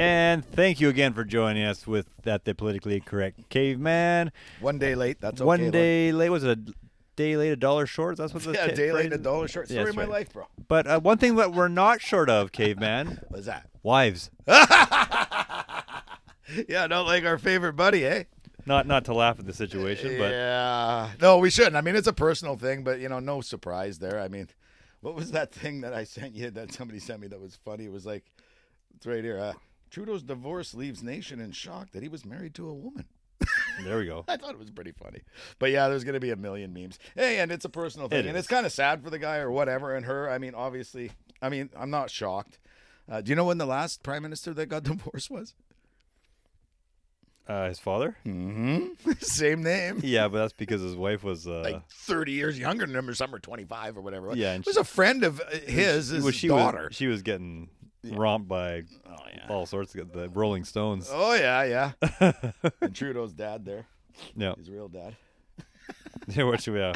And thank you again for joining us with that the politically correct caveman. One day late. That's okay. One day late was it a day late, a dollar short. That's what the Yeah, day late, a dollar short. Story that's of my right. life, bro. But uh, one thing that we're not short of, caveman, What's that? wives. yeah, not like our favorite buddy, eh? Not not to laugh at the situation, but yeah. No, we shouldn't. I mean, it's a personal thing, but you know, no surprise there. I mean, what was that thing that I sent you that somebody sent me that was funny? It was like, it's right here. Uh, Trudeau's divorce leaves nation in shock that he was married to a woman. there we go. I thought it was pretty funny. But yeah, there's going to be a million memes. Hey, and it's a personal thing. It and it's kind of sad for the guy or whatever. And her, I mean, obviously, I mean, I'm not shocked. Uh, do you know when the last prime minister that got divorced was? Uh, his father? Mm-hmm. Same name. Yeah, but that's because his wife was uh, Like 30 years younger than him or some or 25 or whatever. Yeah, It and was a friend of uh, his, his well, she daughter. Was, she was getting romped by oh, yeah. all sorts of the Rolling Stones. Oh, yeah, yeah. and Trudeau's dad there. Yeah, His real dad. yeah, what should we? Uh,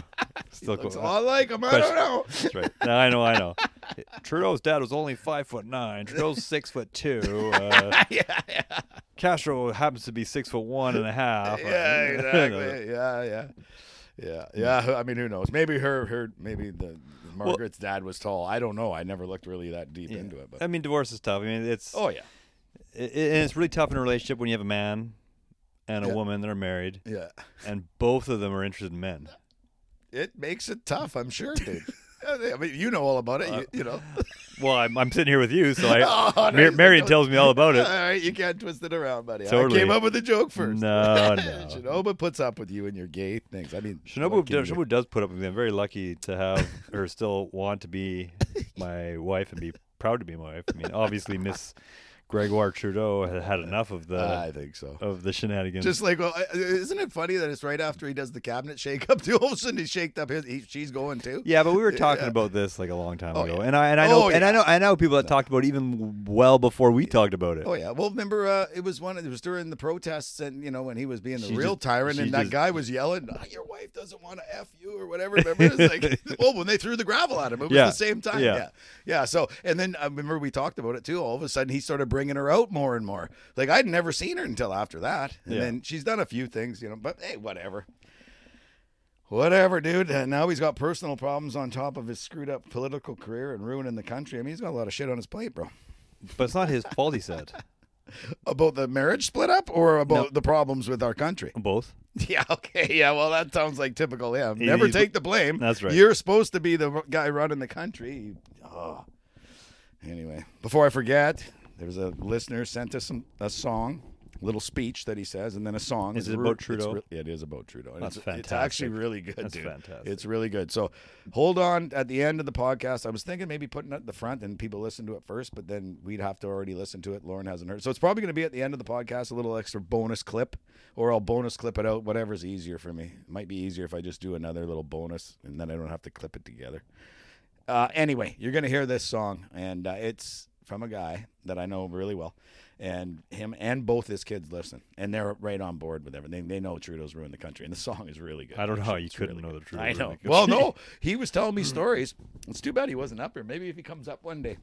still cool. lot like him. I Question- don't know. That's right. No, I know, I know. Trudeau's dad was only five foot nine. Trudeau's six foot two. Uh, yeah, yeah. Castro happens to be six foot one and a half. Yeah, exactly. yeah, yeah, yeah, yeah. I mean, who knows? Maybe her, her, maybe the Margaret's dad was tall. I don't know. I never looked really that deep Yeah. into it. But I mean, divorce is tough. I mean, it's oh yeah, it, it- and it's really tough in a relationship when you have a man and a Yeah. woman that are married, yeah. and both of them are interested in men. It makes it tough. I'm sure, dude. I mean, you know all about it. You, you know. Uh, well, I'm, I'm sitting here with you, so I, Oh, Mar- nice. Marion tells me all about it. All right, you can't twist it around, buddy. I came up with the joke first. No, no. Shinobu puts up with you and your gay things. I mean, Shinobu, does, Shinobu does put up with me. I'm very lucky to have her still want to be my wife and be proud to be my wife. I mean, obviously, Miss Gregoire Trudeau had had enough of the I think so. of the shenanigans. Just like, well, isn't it funny that it's right after he does the cabinet shake up? Too all of a sudden he shaked up his. He, she's going too. yeah, but we were talking Yeah. about this like a long time Oh, ago, yeah. and I and I know Oh, and I know I know people that talked about it even well before we talked about it. Oh yeah. Well, remember uh, it was one. It was during the protests, and you know when he was being the She real just- tyrant, and that guy was yelling, "Ah, "Your wife doesn't want to f you" or whatever. Remember? It's like, well, when they threw the gravel at him, it was Yeah. the same time. Yeah. Yeah. yeah, So, and then I remember we talked about it too. All of a sudden, he started bringing her out more and more. Like I'd never seen her until after that, and Yeah. then she's done a few things, you know. But hey, whatever. Whatever, dude. Uh, now he's got personal problems on top of his screwed up political career and ruining the country. I mean, he's got a lot of shit on his plate, bro. But it's not his fault. He said About the marriage split up or about No. the problems with our country? both. Yeah, okay. Yeah, well, that sounds like typical him. He- Never take the blame. That's right. You're supposed to be the guy running the country. Oh. Anyway, before I forget, there's a listener sent us some, a song, little speech that he says, and then a song. Is It's it about it's Trudeau? re- yeah, it is about Trudeau. And That's it's, It's actually really good, That's dude. fantastic. It's really good. So hold on at the end of the podcast. I was thinking maybe putting it at the front and people listen to it first, but then we'd have to already listen to it. Lauren hasn't heard. So it's probably going to be at the end of the podcast, a little extra bonus clip, or I'll bonus clip it out, whatever's easier for me. It might be easier if I just do another little bonus and then I don't have to clip it together. Uh, anyway, you're going to hear this song, and uh, it's from a guy that I know really well. And him and both his kids listen, and they're right on board with everything. They know Trudeau's ruined the country, and the song is really good. I don't know how you It's couldn't really know good. the Trudeau I know. Well, no, he was telling me stories. It's too bad he wasn't up here. Maybe if he comes up one day,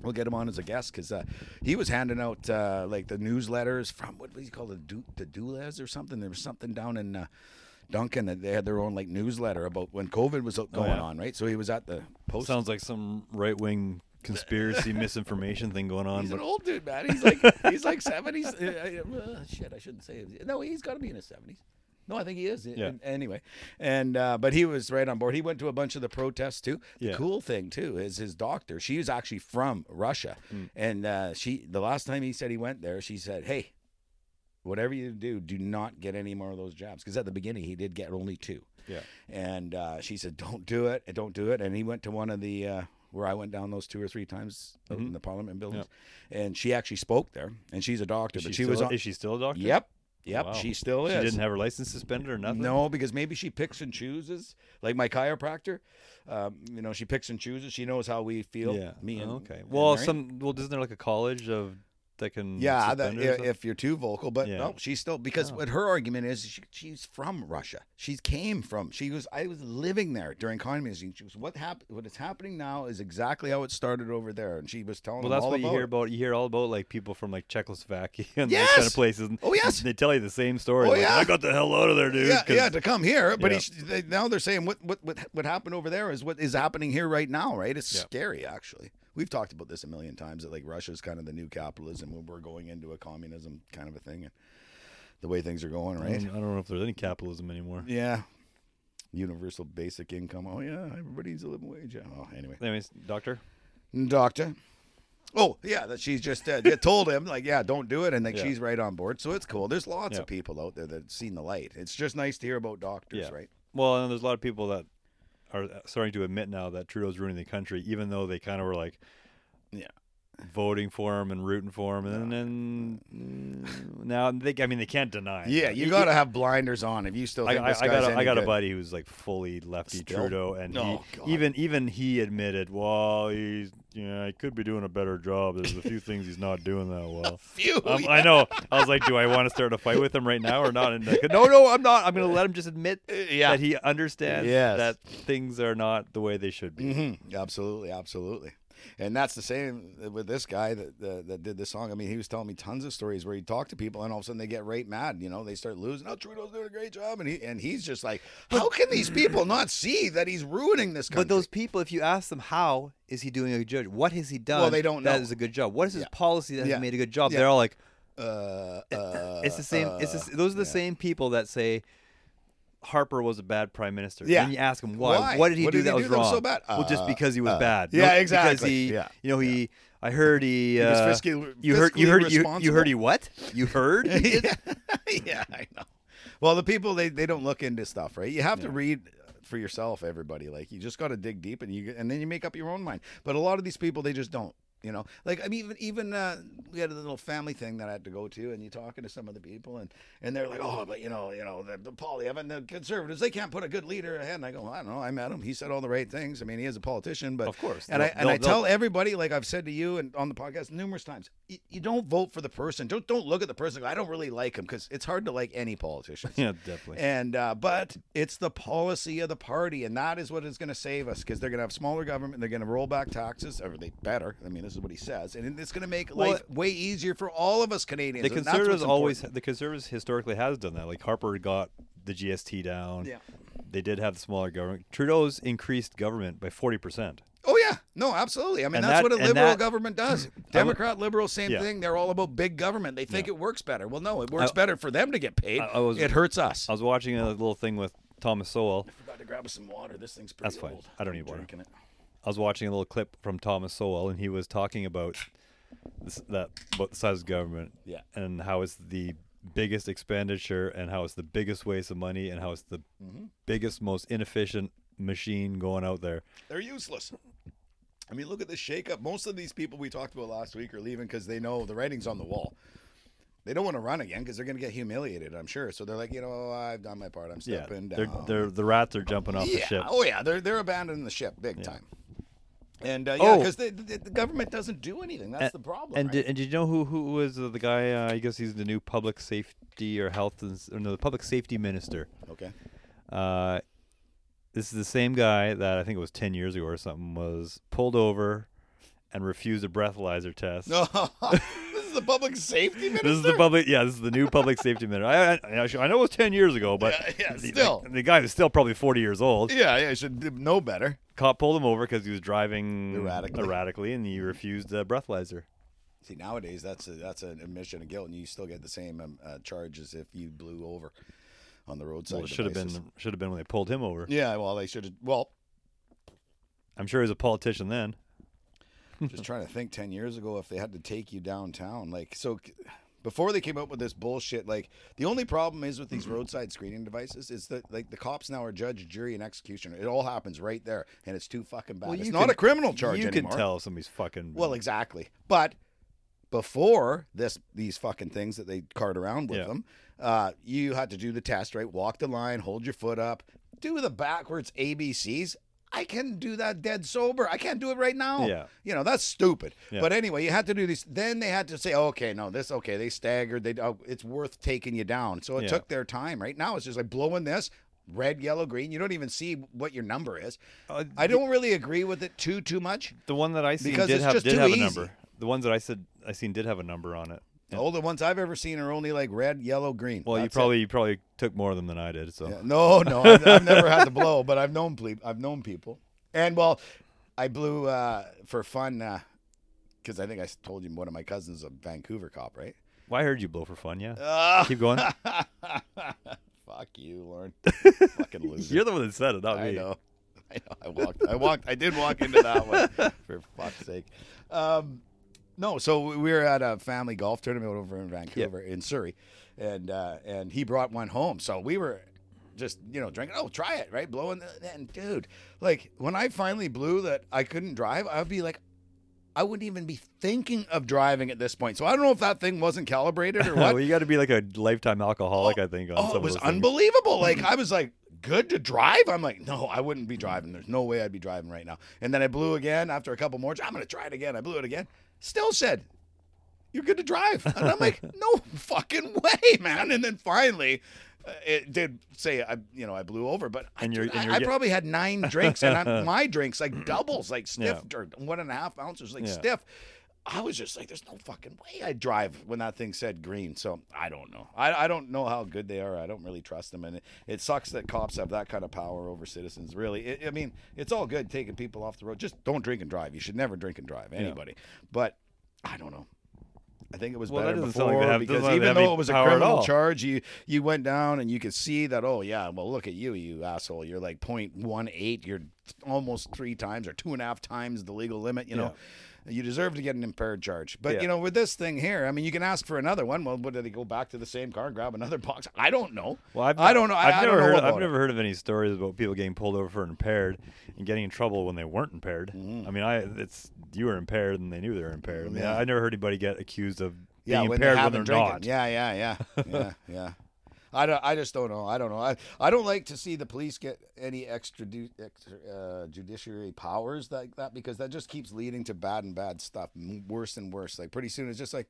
we'll get him on as a guest because uh, he was handing out uh, like the newsletters from what was he called the du- the Doulas or something. There was something down in. Uh, Duncan, that they had their own like newsletter about when COVID was going Oh, yeah. on, right? So he was at the post. Sounds like some right wing conspiracy misinformation thing going on. He's an old dude, man. He's like he's like seventies. Uh, uh, shit, I shouldn't say. It. No, he's got to be in his seventies. No, I think he is. Yeah. And- Anyway, and uh, but he was right on board. He went to a bunch of the protests too. The Yeah. cool thing too is his doctor. She was actually from Russia, Mm. and uh, she the last time he said he went there, she said, "Hey, whatever you do, do not get any more of those jabs." Because at the beginning he did get only two. yeah, And uh, she said, "Don't do it, don't do it." And he went to one of the uh, where I went down those two or three times out in the Parliament buildings, and she actually spoke there. And she's a doctor, is but she, she was still, on. is she still a doctor? Yep, yep, Wow. she still She didn't have her license suspended or nothing. No, because maybe she picks and chooses, like my chiropractor. Um, you know, she picks and chooses. She knows how we feel. Yeah. me and okay. Well, some well, isn't there like a college of that can. Yeah, that, suspend her or i- something? if you're too vocal, but Yeah. no, she's still because Oh. what her argument is, she, she's from Russia. She came from. She was. I was living there during communism. She was. What happened? What is happening now is exactly how it started over there, and she was telling well, them that's all what you hear about. You hear all about like people from like Czechoslovakia and those kind of places. Oh, yes! They tell you the same story. Oh, like, yeah. I got the hell out of there, dude. Yeah, 'cause- yeah, to come here, but Yeah. he, they, now they're saying what, what what what happened over there is what is happening here right now, right? It's Yeah. scary, actually. We've talked about this a million times that like Russia's kind of the new capitalism when we're going into a communism kind of a thing, and the way things are going, I right? don't, I don't know if there's any capitalism anymore. Yeah. Universal basic income. Oh yeah, everybody needs a living wage. Yeah. Oh, anyway, Anyways, doctor. doctor. Oh yeah, that she's just uh, told him like yeah, don't do it, and like Yeah. she's right on board. So it's cool. There's lots Yeah. of people out there that've seen the light. It's just nice to hear about doctors, Yeah. right? Well, and there's a lot of people that are starting to admit now that Trudeau's ruining the country, even though they kind of were like, Yeah. Voting for him and rooting for him, and then mm, now they, I mean, they can't deny. it. Yeah, you got to have blinders on if you still I, I, this I guy's got a, any I got a buddy who's like fully lefty Still? Trudeau, and Oh, he even even he admitted, well, he's yeah, he could be doing a better job. There's a few things he's not doing that well. Phew, Um, yeah. I know. I was like, do I want to start a fight with him right now or not? And like, no, no, I'm not. I'm going to let him just admit yeah. that he understands Yes. that things are not the way they should be. hmm Absolutely, absolutely. And that's the same with this guy that, that that did this song. I mean, he was telling me tons of stories where he talked to people, and all of a sudden they get right mad. You know, they start losing. Oh, Trudeau's doing a great job, and he and he's just like, how can these people not see that he's ruining this country? But those people, if you ask them how is he doing a good job, what has he done? Well, they don't know. That is a good job. What is his Yeah. policy that Yeah. has made a good job? Yeah. They're all like, uh, uh, it's the same. it's the, uh, those are the same people that say Harper was a bad prime minister. Yeah. And you ask him why. Why? What did he What do did that he was do wrong? so bad? well, just Uh, because he was uh, bad. yeah, No, Because exactly. he, Yeah. you know, he. I heard he. He was Uh, fiscally- you heard. You heard. You, you heard he what? You heard? he did? yeah, I know. Well, the people they, they don't look into stuff, right? You have to read for yourself. Everybody, like you just got to dig deep, and you and then you make up your own mind. But a lot of these people, they just don't. You know, like I mean, even even uh, we had a little family thing that I had to go to, and you're talking to some of the people, and and they're like, oh, but you know, you know, the, the Poilievre and the conservatives, they can't put a good leader ahead. And I go, I don't know, I met him. He said all the right things. I mean, he is a politician, but Of course. And I and I tell everybody, like I've said to you and on the podcast numerous times, you, you don't vote for the person. Don't don't look at the person. I don't really like him because it's hard to like any politician. yeah, definitely. And uh, but it's the policy of the party, and that is what is going to save us because they're going to have smaller government. They're going to roll back taxes, or they better. I mean, this is what he says, and it's going to make Well, life way easier for all of us Canadians. the conservatives always the conservatives historically has done that like harper got the gst down Yeah. they did have the smaller government trudeau's increased government by 40% Oh yeah, no, absolutely. I mean, And that's that- what a liberal that- government does. Democrat, liberal, same Yeah. thing. They're all about big government. They think Yeah. it works better. Well, no, it works I- better for them to get paid. I- I was- it hurts us. i was watching a little thing with thomas sowell I forgot to grab us some water. This thing's pretty That's fine. old. I don't need water. drinking it. I was watching a little clip from thomas sowell and he was talking about this, that about the size of government Yeah. and how it's the biggest expenditure and how it's the biggest waste of money and how it's the Mm-hmm. biggest most inefficient machine going out there They're useless. I mean, look at this shakeup. Most of these people we talked about last week are leaving because they know the writing's on the wall. They don't want to run again because they're going to get humiliated, I'm sure. So they're like, you know, I've done my part. I'm yeah stepping they're, down. they're the rats are jumping off the yeah. ship Oh yeah, they're they're abandoning the ship big time. And uh, yeah, Oh. because the, the, the government doesn't do anything. That's And- the problem. And right? did, and did you know who who was the guy? Uh, I guess he's the new public safety or health and or no, the public safety minister. okay. Uh, this is the same guy that I think it was ten years ago or something was pulled over and refused a breathalyzer test. Is the public safety minister. This is the public. Yeah, this is the new public safety minister. I, I, I know it was ten years ago, but Yeah, yeah, the, still. the, guy is still probably forty years old. Yeah, yeah, should know better. Cop pulled him over because he was driving Erratically. erratically, and he refused a breathalyzer. See, nowadays that's a, that's an admission of guilt, and you still get the same um, uh, charge as if you blew over on the roadside. Well, it should have been should have been when they pulled him over. Yeah, well, they should have. Well, I'm sure he was a politician then. Just trying to think 10 years ago if they had to take you downtown like so before they came up with this bullshit like the only problem is with these roadside screening devices is that like the cops now are judge jury and executioner. It all happens right there and it's too fucking bad. It's you not can- a criminal charge You anymore. can tell somebody's fucking. well exactly. But before this these fucking things that they cart around with Yeah. them uh, you had to do the test right? Walk the line hold your foot up do the backwards abcs I can do that dead sober. I can't do it right now. Yeah. You know, that's stupid. Yeah. But anyway, you had to do these. Then they had to say, okay, no, this, okay, they staggered. They, oh, it's worth taking you down. So it Yeah. took their time. Right now, it's just like blowing this red, yellow, green. You don't even see what your number is. Uh, I don't really agree with it too, too much. The one that I seen Because did have did have easy. a number. The ones that I said I seen did have a number on it. Yeah. All the ones I've ever seen are only like red, yellow, green. Well, you That's it. probably you probably took more of them than I did. So Yeah, no, no, I've, I've never had to blow, but I've known ple- I've known people, and well, I blew uh, for fun because I think I told you one of my cousins is a Vancouver cop, right? well, I heard you blow for fun. Yeah. Uh, Keep going. fuck you, Lauren. Fucking loser. You're the one that said it, not I me. know. I know. I walked. I walked. I did walk into that one. For fuck's sake. Um, no. So we were at a family golf tournament over in Vancouver, in Surrey, and uh, and he brought one home. So we were just you know drinking. Oh, try it, right? Blowing. The, and dude, like when I finally blew that I couldn't drive, I'd be like. I wouldn't even be thinking of driving at this point. So I don't know if that thing wasn't calibrated or what. well, you got to be like a lifetime alcoholic, I think. On some Oh, it was unbelievable. Like I was like, good to drive. I'm like, no, I wouldn't be driving. There's no way I'd be driving right now. And then I blew again after a couple more. I'm gonna try it again. I blew it again. Still said, you're good to drive. And I'm like, no fucking way, man. And then finally. uh, It did say I, you know, I blew over, but I, And you're- and I, you're I get- probably had nine drinks, and I'm, my drinks like doubles, like stiff Yeah. or one and a half ounces, like Yeah. stiff. I was just like, there's no fucking way I'd drive when that thing said green. So I don't know. I, I don't know how good they are. I don't really trust them. And it, it sucks that cops have that kind of power over citizens, really. It, I mean, it's all good taking people off the road. Just don't drink and drive. You should never drink and drive, anybody. But I don't know. I think it was Well, better doesn't like before have- because doesn't sound like they even though it was a criminal charge, you you went down and you could see that. Oh yeah, well look at you, you asshole. You're like 0.18. You're almost three times or two and a half times the legal limit. You know, you deserve to get an impaired charge. But Yeah. you know, with this thing here, I mean, you can ask for another one. Well, what did they go back to the same car, and grab another box? I don't know. Well, I've, I don't know. I- I've I never know heard. I've it. never heard of any stories about people getting pulled over for impaired and getting in trouble when they weren't impaired. Mm-hmm. I mean, I it's you were impaired and they knew they were impaired. I mean, Yeah. I never heard anybody get accused of Yeah, being when impaired when they're drinking. not. Yeah, yeah, yeah, yeah, yeah. I don't. I just don't know. I don't know. I, I don't like to see the police get any extra, du- extra uh, judiciary powers like that because that just keeps leading to bad and bad stuff, m- worse and worse. Like pretty soon, it's just like,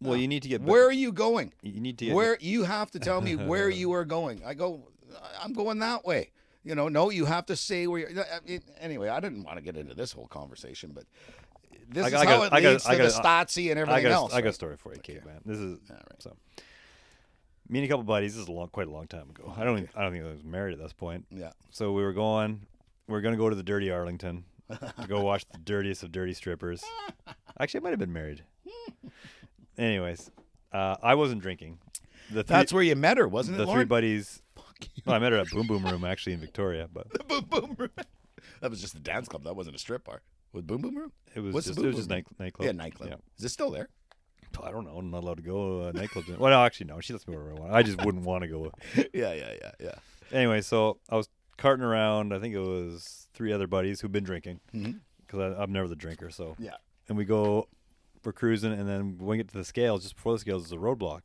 Well, you need to get where are you going? you need to get Where you have to tell me where you are going. I go, I'm going that way. You know, no, you have to say where you're. I mean, Anyway, I didn't want to get into this whole conversation, but this I is got- I how got- it I got- leads I to the Stasi and I everything got, else. I got a story for you, Kate, Okay. man. This is All right. so. Me and a couple buddies. This is a long, quite a long time ago. I don't. Even, I don't think I was married at this point. Yeah. So we were going. We were going to go to the dirty Arlington to go watch the dirtiest of dirty strippers. Actually, I might have been married. Anyways, uh, I wasn't drinking. The three, That's where you met her, wasn't it, the three Lauren? buddies. Well, I met her at Boom Boom Room actually in Victoria, but The boom Boom Room. That was just a dance club. That wasn't a strip bar. Was Boom Boom Room? it was What's the just Boom it just Boom night, nightclub. Yeah, nightclub. Is it still there? I don't know. I'm not allowed to go uh, nightclubs. well, no, actually, no. She lets me wherever I want. I just wouldn't want to go. yeah, yeah, yeah, yeah. Anyway, so I was carting around. I think it was three other buddies who've been drinking because I'm never the drinker. So Yeah. and we go, we're cruising, and then when we get to the scales, just before the scales is a roadblock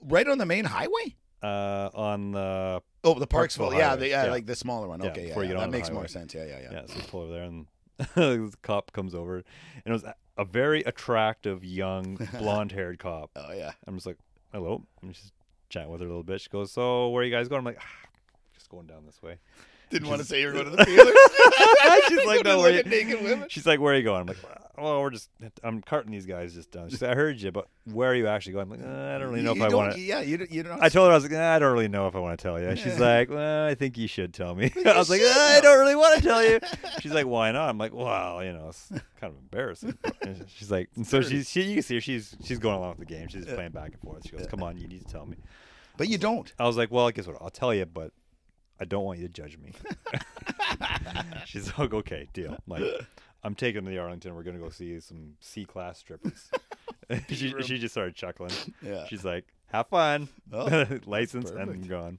Right on the main highway? uh, on the Oh, the Parksville. Parksville Yeah, the, yeah, Yeah. like the smaller one. Yeah, Okay, yeah, you get that makes more sense. Yeah, yeah, yeah. yeah. So we pull over there, and the cop comes over, and it was a very attractive young blonde-haired cop. Oh, yeah. I'm just like, hello. I'm just chatting with her a little bit. She goes, so where are you guys going? I'm like, ah, just going down this way. Didn't want to say you were going to the theater. She's like, no, at naked women. She's like, where are you going? I'm like, well, we're just, I'm carting these guys just down. She's like, I heard you, but where are you actually going? I'm like, uh, I don't really know You if I want to. Yeah, you don't. You don't I told her, I was like, "Eh, I don't really know if I want to tell you. She's like, well, I think you should tell me. I was like, "Eh, I don't really want to tell you. She's like, why not? I'm like, well, you know, it's kind of embarrassing. And she's like, so she's, she, you can see her, she's, she's going along with the game. She's playing back and forth. She goes, come on, you need to tell me. But you don't. I was like, well, guess what? I'll tell you, but I don't want you to judge me. She's like, okay, deal. I'm like, I'm taking to the Arlington. We're gonna go see some C class strippers. she she just started chuckling. Yeah. She's like, have fun. Oh, License and gone.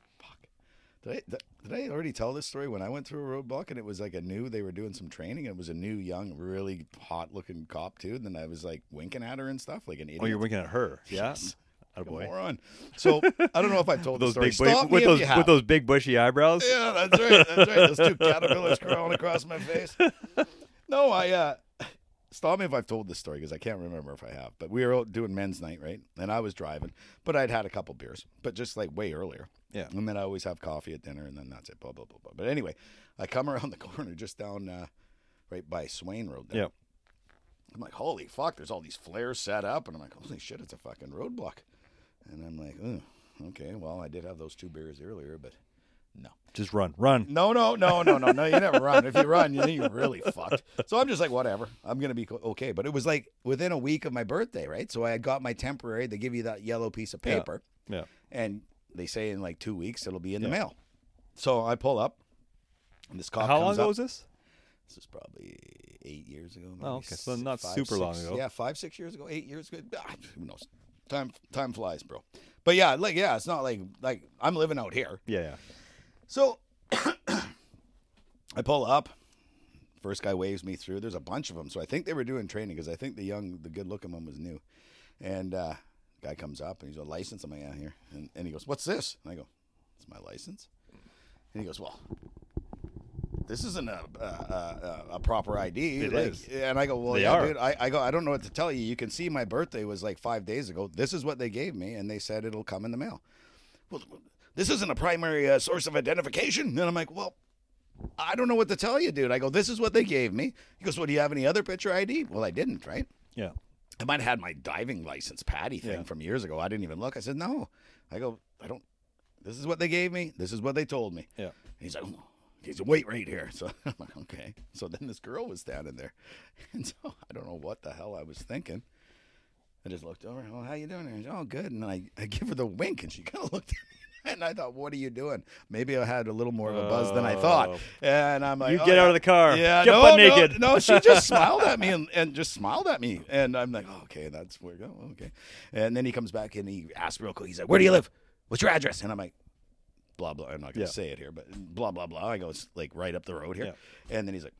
Did I, did I already tell this story when I went through a roadblock and it was like a new, they were doing some training and it was a new, young, really hot looking cop too. And then I was like winking at her and stuff like an idiot. Oh, you're winking at her. Yeah. Yes. Attaboy. moron. So I don't know if I told the story. big Stop with me those if you have. with those big bushy eyebrows. Yeah, that's right. That's right. Those two caterpillars crawling across my face. No, I uh stop me if I've told this story because I can't remember if I have. But we were out doing men's night, right? And I was driving, but I'd had a couple beers, but just like way earlier. Yeah. And then I always have coffee at dinner, and then that's it. Blah blah blah blah. But anyway, I come around the corner just down uh, right by Swain Road. There. Yep. I'm like, holy fuck! There's all these flares set up, and I'm like, holy shit! It's a fucking roadblock. And I'm like, oh, okay. Well, I did have those two beers earlier, but no. Just run, run. No, no, no, no, no, no. You never run. If you run, you you're really fucked. So I'm just like, whatever. I'm gonna be okay. But it was like within a week of my birthday, right? So I had got my temporary. They give you that yellow piece of paper, Yeah. and they say in like two weeks it'll be in the mail. So I pull up, and this cop How long comes ago up. was this? This is probably eight years ago. Oh, okay. So not five, super long ago. Yeah, five, six years ago, eight years ago. Ah, who knows? Time, time flies, bro. But yeah, like yeah, it's not like like I'm living out here. Yeah, yeah. So I pull up. First guy waves me through. There's a bunch of them. So I think they were doing training because I think the young, the good looking one was new. And uh, guy comes up and he's a license. I'm like, yeah, here. And, and he goes, what's this? And I go, it's my license. And he goes, well, this isn't a a, a, a proper ID. It like, is. And I go, well, They yeah, are. dude. I, I go, I don't know what to tell you. You can see my birthday was like five days ago. This is what they gave me, and they said it'll come in the mail. Well, this isn't a primary uh, source of identification. And I'm like, well, I don't know what to tell you, dude. I go, this is what they gave me. He goes, well, do you have any other picture ID? Well, I didn't, right? Yeah. I might have had my diving license patty thing Yeah. from years ago. I didn't even look. I said, no. I go, I don't. This is what they gave me. This is what they told me. Yeah. And He's like, "Oh." He's wait right here. So I'm like, okay. So then this girl was standing there, and so I don't know what the hell I was thinking. I just looked over. Oh, how you doing? And oh, good. And I, I give her the wink, and she kind of looked at me, and I thought, what are you doing? Maybe I had a little more of a buzz than I thought. Oh. And I'm like, You "Oh, get yeah." out of the car. Yeah, Get no, butt no, naked. No, she just smiled at me and, and just smiled at me, and I'm like, oh, okay, that's where we go. Okay, and then he comes back and he asks real quick. He's like, where do you live? What's your address? And I'm like, blah blah. I'm not gonna Yeah. say it here, but blah blah blah. I go, it's like right up the road here, and then he's like,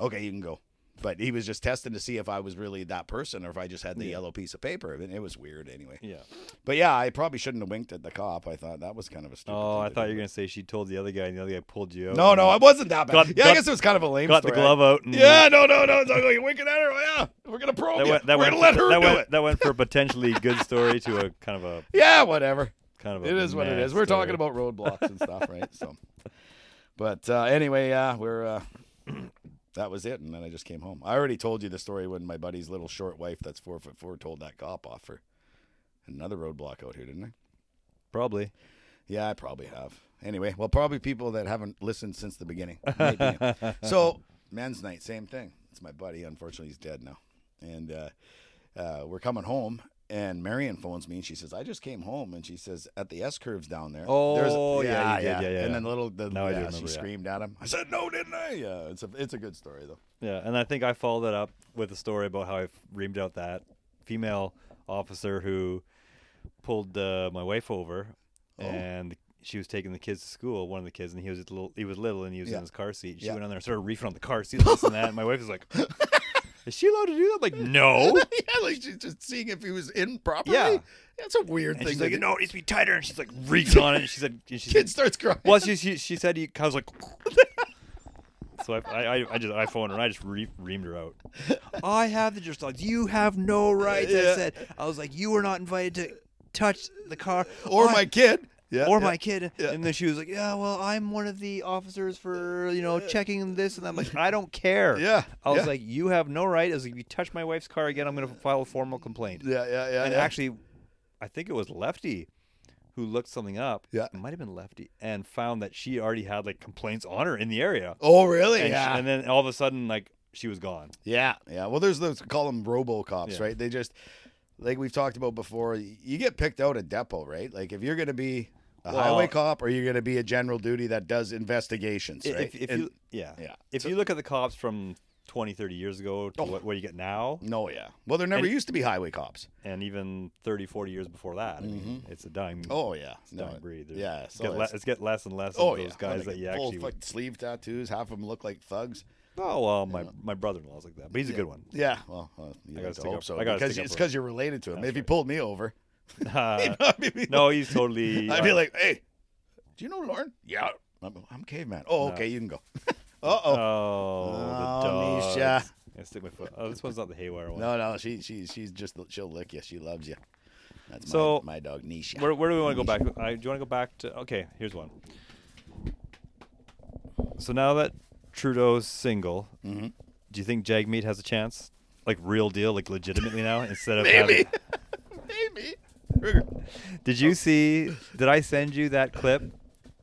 okay, you can go. But he was just testing to see if I was really that person or if I just had the yellow piece of paper. And it was weird anyway. Yeah. But yeah, I probably shouldn't have winked at the cop. I thought that was kind of a stupid. Oh, thing I to thought do. you were gonna say she told the other guy, and the other guy pulled you out. No, no, it wasn't that bad. Got- yeah, I got- guess it was kind of a lame got the story. glove out. And Yeah, no, no, no. So you're winking at her. Well, yeah, we're gonna probe That you. went. That we're went. gonna let her that do went. it. That went for a potentially good story to a kind of a Yeah, whatever. Kind of a. It is what it is. We're talking about roadblocks and stuff, right? So, but uh, anyway, yeah, we're. Uh, that was it, and then I just came home. I already told you the story when my buddy's little short wife, that's four foot four, told that cop off for another roadblock out here, didn't I? probably. Yeah, I probably have. Anyway, well, probably people that haven't listened since the beginning. Maybe. so, men's night, same thing. It's my buddy. Unfortunately, he's dead now. And uh, uh, we're coming home, and Marion phones me, and she says, "I just came home," and she says, "At the S curves down there." Oh, yeah, you did. Yeah, yeah, And then little, the, do yeah, she yeah. screamed at him. I said, "No, didn't I?" Yeah, it's a, it's a good story though. Yeah, and I think I followed that up with a story about how I reamed out that female officer who pulled uh, my wife over, Oh. and she was taking the kids to school. One of the kids, and he was little, he was little, and he was Yeah. in his car seat. She Yeah. went on there and started reefing on the car seat, this and that. And my wife was like, "Is she allowed to do that?" I'm like, no. yeah, like she's just seeing if he was in properly. Yeah. that's a weird And thing. she's like, "No, it needs to be tighter." And she's like, reached on it. And she said, and she Kid said, starts crying. well, she, she she said he. I was like. So I, I, I just I phoned her and I just re- reamed her out. I have the just like you have no right. Yeah. I said I was like you were not invited to touch the car or I- my kid. Yeah, or yeah. my kid. Yeah. And then she was like, yeah, well, I'm one of the officers for you know checking this and. I'm like, I don't care. Yeah, I was like, you have no right. I was like, if you touch my wife's car again, I'm going to file a formal complaint. Yeah, yeah, yeah. and actually, I think it was Lefty who looked something up. Yeah. it might have been Lefty, and found that she already had like complaints on her in the area. oh, really? And, she- yeah. and then all of a sudden, like she was gone. Yeah, yeah. Well, there's those call them robo cops, Yeah. right? They just like we've talked about before. You get picked out at depot, right? Like if you're going to be a Well- highway cop, or you're going to be a general duty that does investigations, right? If, if And- you, yeah, yeah. If you look at the cops from 20, 30 years ago to Oh. what, what you get now, no, yeah. Well, there never And- used to be highway cops. and even 30, 40 years before that, I mean, it's a dying, Oh yeah, it's a dying breed. There's- Yeah, it's, so get le- it's- it's get less and less Oh of yeah, those guys that you full actually. fucking sleeve tattoos. Half of them look like thugs. Oh well, my my brother-in-law's like that, but he's a good one. Yeah, well, uh, I gotta to hope up- so. I because it's because you're related to him. That's if he pulled me over, Uh, be no, he's totally. I'd be like, hey, do you know Lauren? Yeah, I'm, I'm caveman. Oh, No. okay, you can go. uh oh. Oh, the. Misha. I stick my foot. Oh, this one's not the haywire one. No, no, she, she, she's just she'll lick you. She loves you. That's So, my, my dog Nisha. Where, where do we want to go back? I, do you want to go back to? Okay, here's one. So now that Trudeau's single, hmm do you think Jagmeet has a chance? Like real deal, like legitimately now, instead of Maybe. having. Maybe. Did you see? Did I send you that clip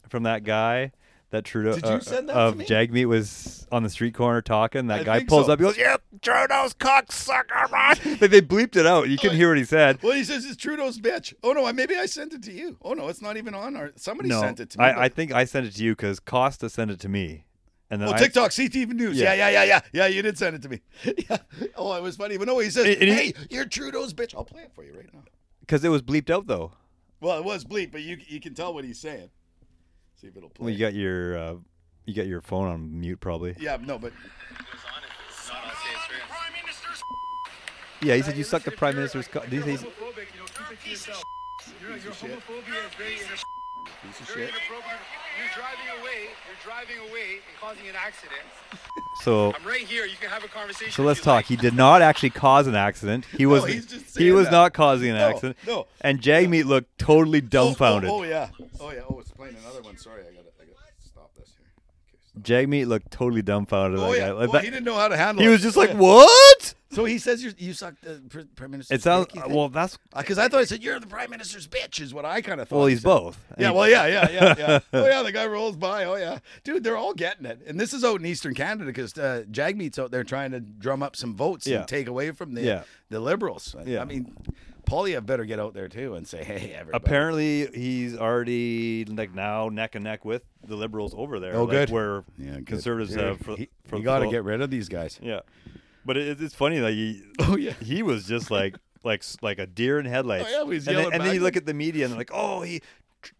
from that guy that Trudeau Did you uh, send that of to me? Jagmeet was on the street corner talking? That I guy think pulls so. up. He goes, "Yep, Trudeau's cocksucker, man." like they bleeped it out. You couldn't hear what he said. Well, he says it's Trudeau's bitch. Oh no, maybe I sent it to you. Oh no, it's not even on our. Somebody no, sent it to me. I, but- I think I sent it to you because Costa sent it to me, and then Oh, I, TikTok, CTV News. Yeah. Yeah. yeah, yeah, yeah, yeah. You did send it to me. yeah. Oh, it was funny. But no, he says, And- and he- "Hey, you're Trudeau's bitch." I'll play it for you right now. Because it was bleeped out though. Well, it was bleep, but you you can tell what he's saying. See if it'll play. Well, you got your uh, you got your phone on mute probably. yeah, no, but Yeah, he said you suck the prime minister's. Co- did he say? homophobic, you know, keep it to yourself. Your, your homophobia is very, inter- piece of shit. You're driving away. You're driving away and causing an accident. So I'm right here. You can have a conversation. so let's talk. like. He did not actually cause an accident. He was he's just he was that. not causing an No, accident. no. And Jagmeet looked totally dumbfounded. Oh, oh, oh, yeah. Oh yeah. Oh, it's playing another one. Sorry, I got to I got to stop this here. Okay, stop. Jagmeet looked totally dumbfounded. Oh that yeah. guy. Like Well, that- he didn't know how to handle it. he it. was just like, yeah. "What?" So he says you you suck the pr- prime minister's. It sounds dick, uh, well. That's uh, Because I thought I said you're the prime minister's bitch is what I kind of thought. well. He's said. both. Yeah, And- well, yeah, yeah, yeah, yeah. oh yeah, the guy rolls by. Oh yeah, dude, they're all getting it, and this is out in Eastern Canada because uh, Jagmeet's out there trying to drum up some votes Yeah. and take away from the Yeah. the liberals. Yeah. I mean, Poilievre better get out there too and say, hey, everybody. Apparently, he's already like now neck and neck with the liberals over there. Oh, like, good. Where Yeah, good. conservatives Yeah, have for, he, for you got to get rid of these guys. Yeah, but it, it's funny that he Oh yeah. he was just like like like a deer in headlights. Oh, yeah, and then, and then you look at the media and they're like, oh, he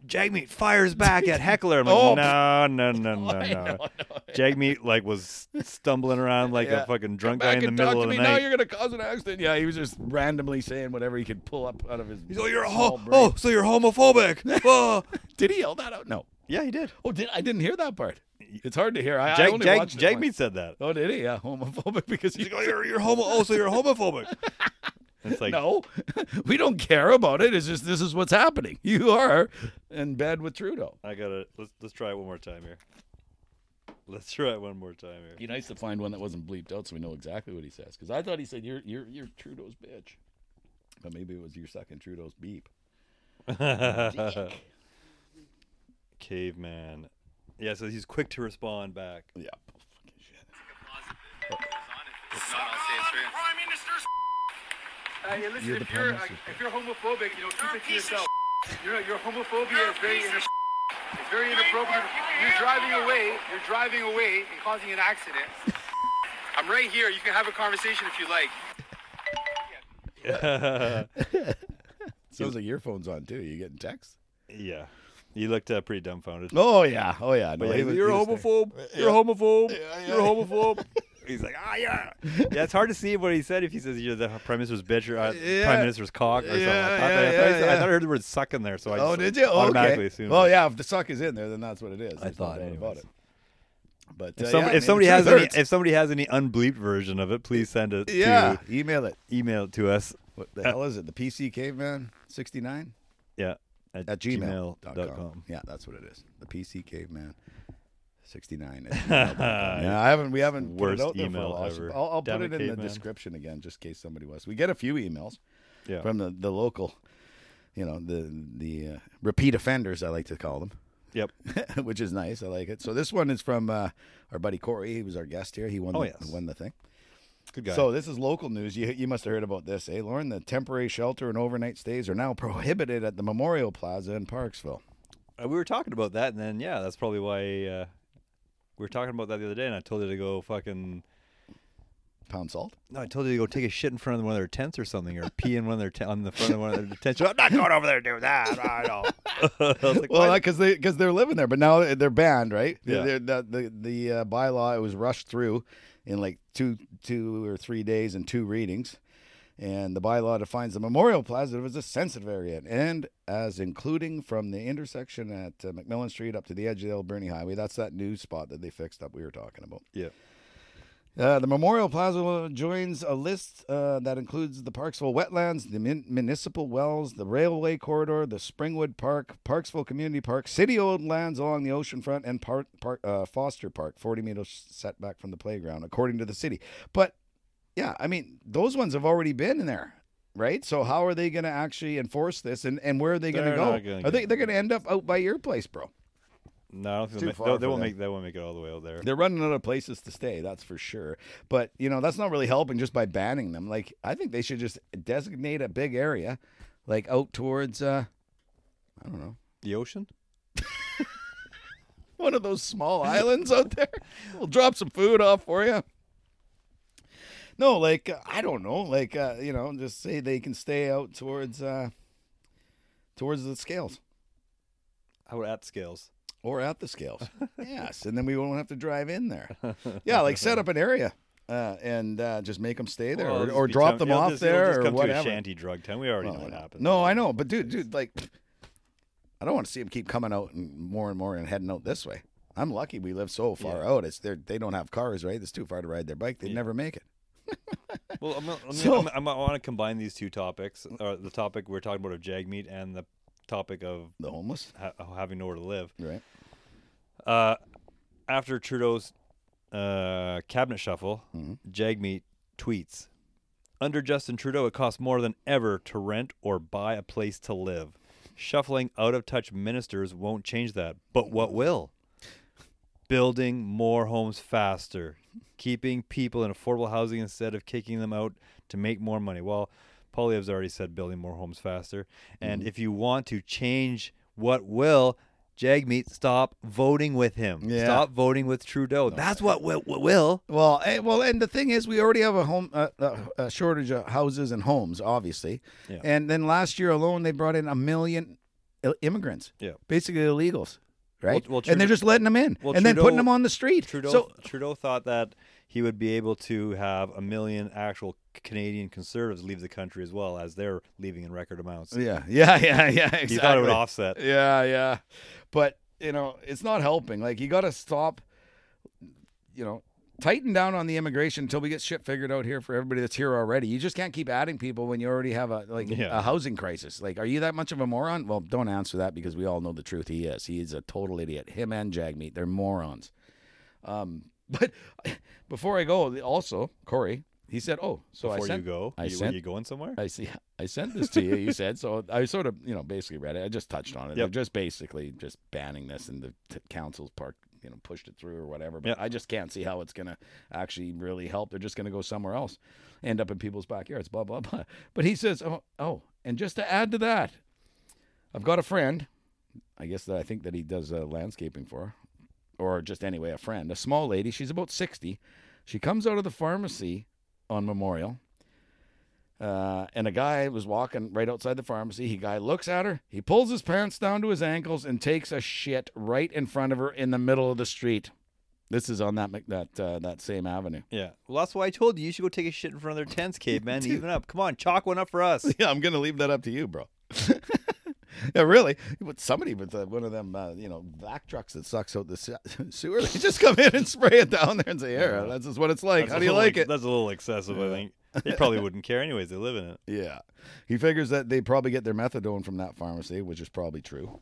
Jagmeet fires back at Heckler. I'm like, Oh. no, no, no, no, I no. know, I know. Jagmeet like was stumbling around like Yeah. a fucking drunk guy back in the and talk middle to of the me. Now night. you're gonna cause an accident. Yeah, he was just randomly saying whatever he could pull up out of his. He's oh, you're a small ho- brain. oh, so you're homophobic. oh. did he yell that out? No. Yeah, he did. Oh, did I didn't hear that part. It's hard to hear. I, I Jag, only Jag, watched it once. Jagmeet said that. Oh, did he? Yeah, homophobic because He's he's like, oh, you're, you're homo. Oh, so you're homophobic. It's like, no, we don't care about it. It's just this is what's happening. You are in bed with Trudeau. I gotta let's let's try it one more time here. Let's try it one more time here. Be nice to find one that wasn't bleeped out so we know exactly what he says. Because I thought he said you're you're you're Trudeau's bitch, but maybe it was your second Trudeau's beep. Caveman. Yeah, so he's quick to respond back. Yeah. Fucking shit. Uh, yeah, listen, You're the if you're uh, if you're homophobic, you know, keep it to yourself. Your your homophobia is very inter- it's very inappropriate. You're driving away. You're driving away and causing an accident. I'm right here. You can have a conversation if you like. Sounds like your phone's on too. You getting texts? yeah, You looked uh, pretty dumbfounded. Oh yeah. Oh yeah. No, yeah, he was- you're he a was there. homophobe. You're a homophobe. Yeah, You're a yeah. homophobe. He's like, ah, yeah. Yeah, it's hard to see what he said if he says you're the prime minister's bitch or uh, Yeah. prime minister's cock or something. I, thought yeah, that- I, thought yeah, I thought I heard the word suck in there, so I Oh, just did you? Oh, automatically okay. assumed. Well, yeah. If the suck is in there, then that's what it is. I There's thought no about it. But If, uh, some- yeah, if man, somebody has truth any, if somebody has any unbleeped version of it, please send it yeah, to email it. email it to us. What the Uh, hell is it? The PC Caveman sixty nine Yeah, at, at gmail.com. gmail.com. Yeah, that's what it is. The PC Caveman sixty nine. yeah, I haven't. We haven't put Worst it out there email for a while. ever. I'll, I'll put it, in the description again, just in case somebody was. We get a few emails Yeah. from the the local, you know, the the uh, repeat offenders. I like to call them. Yep. which is nice. I like it. So this one is from uh, our buddy Corey. He was our guest here. He won. Oh, the, yes. won the thing. Good guy. So this is local news. You you must have heard about this, eh, Lauren? The temporary shelter and overnight stays are now prohibited at the Memorial Plaza in Parksville. Uh, we were talking about that, and then yeah, that's probably why uh, we were talking about that the other day. And I told you to go fucking. Pound salt. No, I told you to go take a shit in front of one of their tents or something, or pee in one of their te- on the front of one of their tents. I'm not going over there to do that. I know. I was like, Well, "Why?" because they because they're living there, but now they're banned, right? Yeah. They're, the the the uh, bylaw it was rushed through in like two two or three days and two readings, And the bylaw defines the Memorial Plaza as a sensitive area and as including from the intersection at uh, McMillan Street up to the edge of the Alberni Highway. That's that new spot that they fixed up we were talking about. Yeah. Uh, the Memorial Plaza joins a list uh, that includes the Parksville wetlands, the mun- municipal wells, the railway corridor, the Springwood Park, Parksville Community Park, city owned lands along the ocean front, and Park, Park, uh, Foster Park, 40 meters setback from the playground, according to the city. But yeah, I mean, those ones have already been in there. Right, so how are they going to actually enforce this, and, and where are they going to go? gonna Are they they're going to end up out by your place, bro? No, I don't think Too they'll far make, they, they won't them. make they won't make it all the way out there. They're running out of places to stay, that's for sure. But you know, that's not really helping just by banning them. Like, I think they should just designate a big area, like out towards, uh, I don't know, The ocean? one of those small islands out there. We'll drop some food off for you. No, like uh, I don't know, like uh, you know, just say they can stay out towards, uh, towards the scales How at scales? or at the scales. yes, and then we won't have to drive in there. Yeah, like set up an area. Uh, and uh, just make them stay there, Well, or, it'll or just drop them it'll off just- it'll there, just or come to a whatever. shanty drug town. We already know what happens. No, I know, but dude, dude, like, I don't want to see them keep coming out and more and more and heading out this way. I'm lucky we live so far out. It's they they don't have cars, right? It's too far to ride their bike. They'd never make it. Well, I'm, I'm, So- I'm, I want to combine these two topics, or the topic we're talking about of Jagmeet and the topic of The homeless, ha- having nowhere to live. right? Uh, after Trudeau's uh, cabinet shuffle, Mhm. Jagmeet tweets Under Justin Trudeau, it costs more than ever to rent or buy a place to live. Shuffling out of touch ministers won't change that. But what will? Building more homes faster, keeping people in affordable housing instead of kicking them out to make more money. Well, Poilievre's already said building more homes faster. And if you want to change what will, Jagmeet, stop voting with him. Yeah. Stop voting with Trudeau. That's what will. Will. Well, eh, well, and the thing is, we already have a home uh, uh, a shortage of houses and homes, obviously. Yeah. And then last year alone, they brought in a million immigrants, Yeah. basically illegals, right? well, and they're just letting them in, well, and then putting them on the street. Trudeau So Trudeau thought that he would be able to have a million actual Canadian conservatives leave the country as well as they're leaving in record amounts. yeah, yeah, yeah, yeah. Exactly. He thought it would offset. Yeah, yeah. But, you know, it's not helping. Like, you got to stop, you know, tighten down on the immigration until we get shit figured out here for everybody that's here already. You just can't keep adding people when you already have a like Yeah. a housing crisis. Like, are you that much of a moron? Well, don't answer that because we all know the truth. He is. He is a total idiot. Him and Jagmeet, they're morons. Um, but before I go, also Corey, he said, "Oh, so Before I sent, you go, I you, sent- you going somewhere? I see. I sent this to you. You said so. I sort of, you know, basically read it. I just touched on it. They're just basically just banning this, and the t- council's part, you know, pushed it through or whatever. But Yep. I just can't see how it's gonna actually really help. They're just gonna go somewhere else, end up in people's backyards. Blah blah blah. But he says, oh, oh, and just to add to that, I've got a friend. I guess that I think that he does uh, landscaping for, or just anyway, a friend, a small lady. She's about sixty. She comes out of the pharmacy on Memorial. Uh, and a guy was walking right outside the pharmacy. He guy looks at her. He pulls his pants down to his ankles and takes a shit right in front of her in the middle of the street. This is on that that uh, that same avenue. yeah. Well, that's why I told you you should go take a shit in front of their tents, caveman. Even up. Come on, chalk one up for us. Yeah, I'm gonna leave that up to you, bro. yeah, really. But somebody with uh, one of them, uh, you know, back trucks that sucks out the se- sewer, they just come in and spray it down there and say, "Here, that's just what it's like. That's How do you little like it?" That's a little excessive, I think. They probably wouldn't care anyways. They live in it. Yeah. He figures that they probably get their methadone from that pharmacy, which is probably true.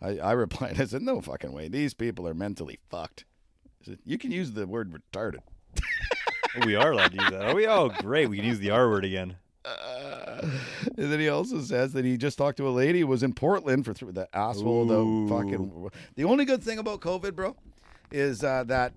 I, I replied, I said, no fucking way. These people are mentally fucked. Said, you can use the word retarded. We are allowed to use that. Are we? Oh, great. We can use the R word again. And then he also says that he just talked to a lady who was in Portland for th- the asshole. The fucking. The only good thing about COVID, bro, is uh, that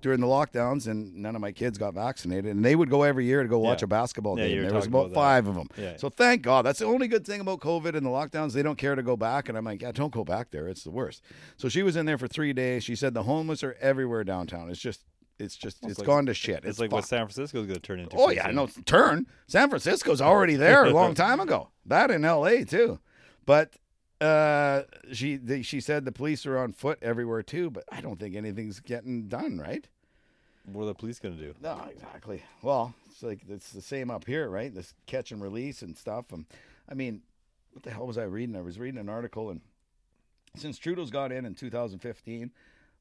during the lockdowns and none of my kids got vaccinated, and they would go every year to go watch Yeah. a basketball Yeah, game. There was about about five of them. Yeah. So thank God. That's the only good thing about COVID and the lockdowns. They don't care to go back, and I'm like, yeah, don't go back there. It's the worst. So she was in there for three days. She said the homeless are everywhere downtown. It's just, it's just, it's like- gone to shit. It's, like what fucked. San Francisco's going to turn into. Oh yeah, soon. no turn. San Francisco's already there a long time ago. That in L.A. too, but uh, she they, she said the police are on foot everywhere too. But I don't think anything's getting done right. What are the police going to do? No, exactly. Well, It's like it's the same up here, right? This catch and release and stuff. And I mean, what the hell was I reading? I was reading an article, and since Trudeau's got in in 2015,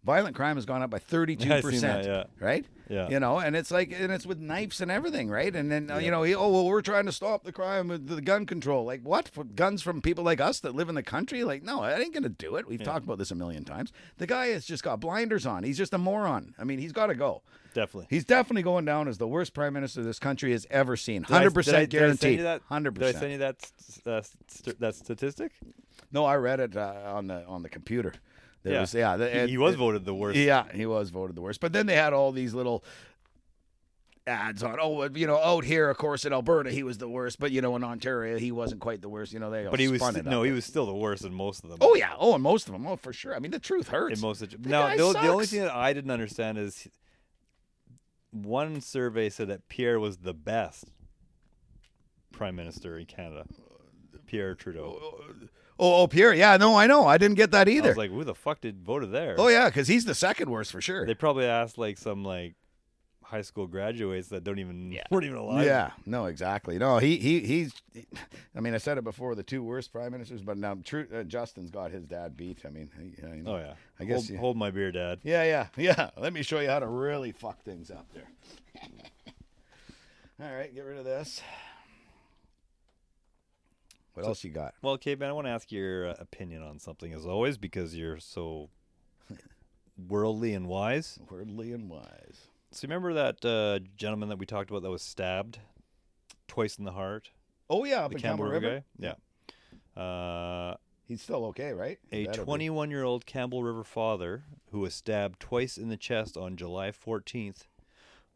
violent crime has gone up by 32 Yeah, I seen percent. yeah. Right? Yeah. You know, and it's like, and it's with knives and everything, right? And then uh, you know, he, oh well, we're trying to stop the crime with the gun control. Like what? For guns from people like us that live in the country? Like no, I ain't gonna do it. We've talked about this a million times. The guy has just got blinders on. He's just a moron. I mean, he's got to go. Definitely. He's definitely going down as the worst prime minister this country has ever seen. Hundred did I- percent did I send guaranteed. you that- Hundred Did I send you that uh, st- that statistic? No, I read it uh, on the on the computer. There Yeah. was yeah. the- He, it- he was it- voted the worst. Yeah, he was voted the worst. But then they had all these little ads on. Oh, you know, out here, of course, in Alberta, he was the worst. But you know, in Ontario, he wasn't quite the worst. You know, they But he was st- no, he was still the worst in most of them. Oh yeah. Oh, and most of them. Oh, for sure. I mean, the truth hurts. in most of The now guy the, the only thing that I didn't understand is one survey said that Pierre was the best prime minister in Canada. Pierre Trudeau. Oh, oh, oh, oh, Pierre. Yeah, no, I know. I didn't get that either. I was like, who the fuck did voted there? oh yeah, because he's the second worst for sure. They probably asked like some like high school graduates that don't even weren't even alive. Yeah, no, exactly. No, he he he's. I mean, I said it before. The two worst prime ministers, but now true, uh, Justin's got his dad beat. I mean, he, you know, Oh yeah. I guess hold, you- hold my beer, Dad. Yeah, yeah, yeah. Let me show you how to really fuck things up there. All right, get rid of this. What else you got? Well, Kate, man, I want to ask your uh, opinion on something as always because you're so worldly and wise. Worldly and wise. So remember that uh, gentleman that we talked about that was stabbed twice in the heart? Oh yeah, the Campbell River. guy? Yeah. Uh, He's still okay, right? a 21 year old Campbell River father who was stabbed twice in the chest on July 14th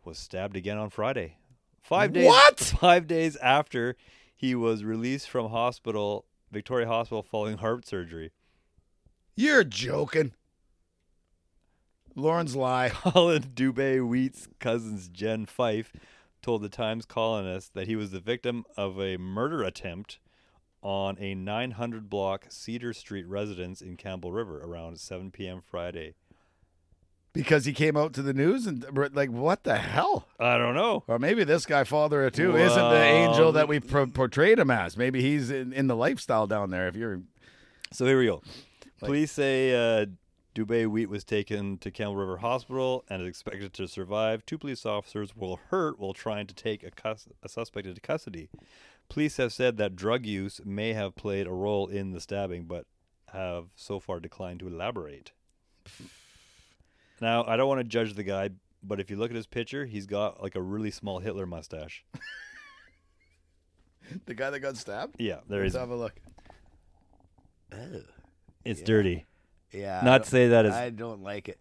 was stabbed again on Friday. Five days. What? Five days after he was released from hospital, Victoria Hospital, following heart surgery. You're joking. Lauren's lie. Colin Dubé Wheat's cousins Jen Fife told the Times colonist that he was the victim of a murder attempt on a 900 block Cedar Street residence in Campbell River around 7 p.m. Friday. Because he came out to the news and like, what the hell? I don't know. Or maybe this guy, Father of Two, isn't the angel that we pro- portrayed him as. Maybe he's in, in the lifestyle down there. If you're, So here we go. Police say uh, Dubé Wheat was taken to Campbell River Hospital and is expected to survive. Two police officers were hurt while trying to take a, cus- a suspect into custody. Police have said that drug use may have played a role in the stabbing, but have so far declined to elaborate. Now, I don't want to judge the guy, but if you look at his picture, he's got like a really small Hitler mustache. the guy that got stabbed. Yeah, there Let's is. have a look. Oh, it's dirty. Yeah. Not say that is I don't like it.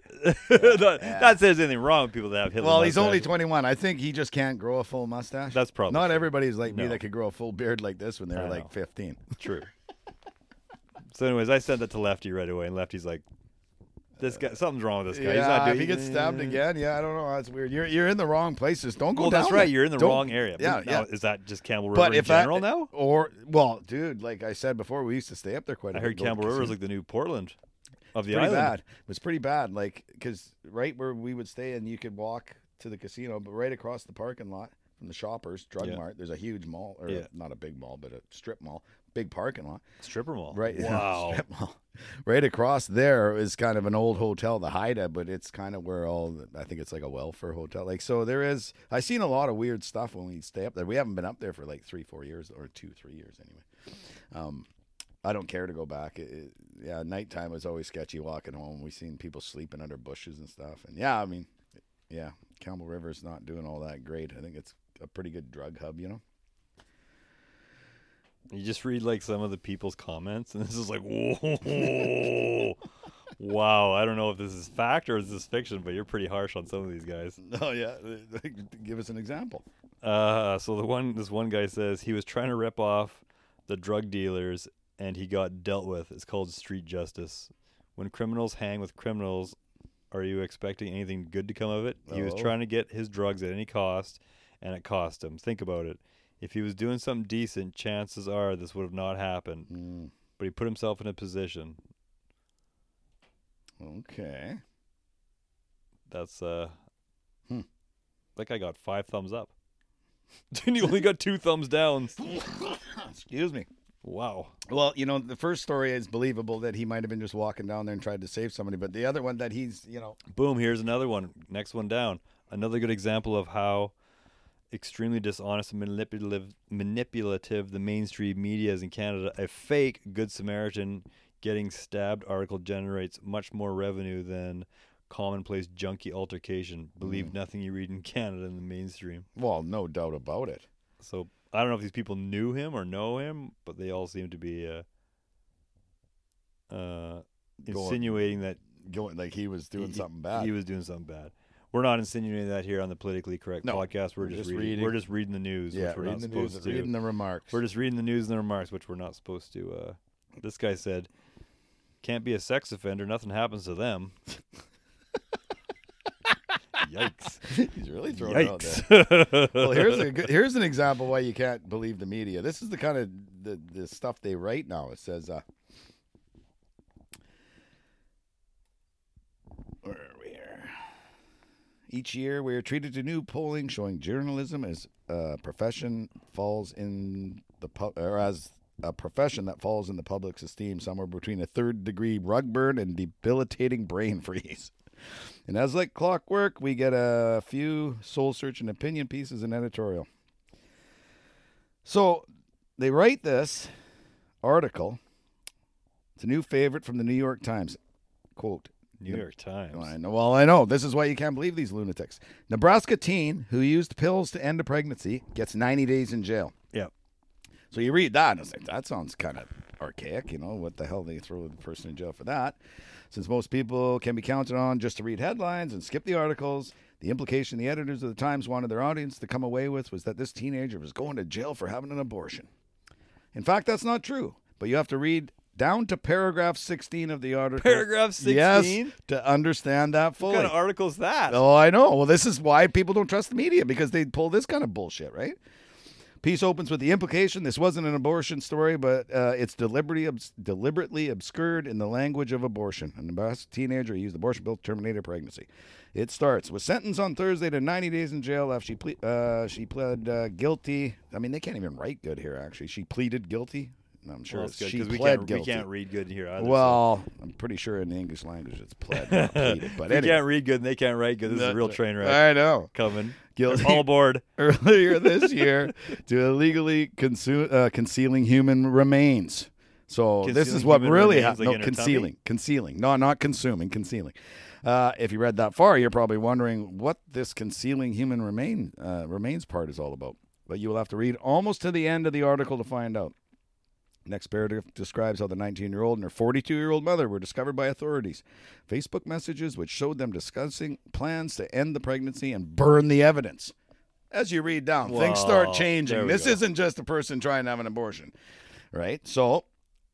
not, yeah. not say there's anything wrong with people that have Hitler. Well, he's only 21. I think he just can't grow a full mustache. That's probably not true. everybody's like me No. that could grow a full beard like this when they were like 15. True. so, anyways, I sent that to Lefty right away, and Lefty's like, "This guy, something's wrong with this guy. yeah, He's not doing." if he gets stabbed again, yeah, I don't know. That's weird. You're you're in the wrong places. Don't go Well, down that's right. there. You're in the Don't- wrong area. Yeah, now, yeah. Is that just Campbell River But in general now? or well, dude, like I said before, we used to stay up there quite a I bit. I heard Campbell River is like the new Portland of the pretty island. bad. It was pretty bad. Like, because right where we would stay, and you could walk to the casino, but right across the parking lot from the Shoppers Drug Yeah. Mart, there's a huge mall, or Yeah. not a big mall, but a strip mall, big parking lot. Stripper mall. Right. Wow. strip mall. Right across there is kind of an old hotel, the Haida, but it's kind of where all I think it's like a welfare hotel. Like so, there is. I've seen a lot of weird stuff when we stay up there. We haven't been up there for like three, four years, or two, three years anyway. Um, I don't care to go back. It, it, yeah, nighttime was always sketchy walking home. We seen people sleeping under bushes and stuff. And yeah, I mean, yeah, Campbell River's not doing all that great. I think it's a pretty good drug hub, you know. You just read like some of the people's comments, and this is like, whoa, wow. I don't know if this is fact or is this fiction, but you're pretty harsh on some of these guys. Oh yeah, give us an example. Uh, so the one, this one guy says he was trying to rip off the drug dealers, and he got dealt with. It's called street justice. When criminals hang with criminals, are you expecting anything good to come of it? He was Oh. trying to get his drugs at any cost, and it cost him. Think about it. If he was doing something decent, chances are this would have not happened. Mm, But he put himself in a position. okay. That's uh, Hmm. like I got five thumbs up. and you only got two thumbs down. Excuse me. Wow. Well, you know, the first story is believable that he might have been just walking down there and tried to save somebody, but the other one that he's, you know, Boom, here's another one. Next one down. Another good example of how extremely dishonest and manipulative manipulative the mainstream media is in Canada. A fake Good Samaritan getting stabbed article generates much more revenue than commonplace junkie altercation. Believe nothing you read in Canada in the mainstream. well, no doubt about it. So I don't know if these people knew him or know him, but they all seem to be uh, uh, insinuating that Going like he was doing he- something bad. He was doing something bad. We're not insinuating that here on the politically correct No, podcast. We're, we're just, just reading, reading- We're just reading the news, yeah, which we're not the news, to. reading the remarks. We're just reading the news and the remarks, which we're not supposed to. Uh, this guy said, "Can't be a sex offender. Nothing happens to them." Yikes! He's really throwing it out there. Well, here's a good, here's an example why you can't believe the media. This is the kind of the, the stuff they write now. It says, uh, where are we here? Each year, we are treated to new polling showing journalism as a profession falls in the pub, or as a profession that falls in the public's esteem somewhere between a third degree rug burn and debilitating brain freeze. And as like clockwork, we get a few soul searching opinion pieces and editorial. So they write this article. It's a new favorite from the New York Times. Quote. New York Times. I know. Well, I know. This is why you can't believe these lunatics. Nebraska teen who used pills to end a pregnancy gets 90 days in jail. Yeah. So you read that, and it's like, that sounds kind of archaic. You know, what the hell they throw the person in jail for that? Since most people can be counted on just to read headlines and skip the articles, the implication the editors of the Times wanted their audience to come away with was that this teenager was going to jail for having an abortion. In fact, that's not true. But you have to read down to paragraph 16 of the article. Paragraph 16? Yes, to understand that fully. What kind of article's that? Oh, I know. Well, this is why people don't trust the media because they pull this kind of bullshit, right? Piece opens with the implication this wasn't an abortion story, but uh, it's deliberately obs- deliberately obscured in the language of abortion. A Nebraska teenager used abortion bill to terminate her pregnancy. It starts with sentence on Thursday to 90 days in jail after she ple- uh, she pled uh, guilty. I mean, they can't even write good here. Actually, she pleaded guilty. I'm sure Well, it's good because we can't, guilty. we can't read good here either. so- well, I'm pretty sure in the English language it's pled, not pleaded. But we anyway, can't read good and they can't write good. This is a real train wreck I know. coming. Guilty. All aboard. earlier this year to illegally consu- uh, concealing human remains. So this is what really happened. like no, concealing, concealing. No, not consuming, concealing. Uh, if you read that far, you're probably wondering what this concealing human remain uh, remains part is all about. But you will have to read almost to the end of the article to find out. Next paragraph describes how the 19 year old and her 42 year old mother were discovered by authorities. Facebook messages which showed them discussing plans to end the pregnancy and burn the evidence. As you read down, things start changing. This go. isn't just a person trying to have an abortion, right? So,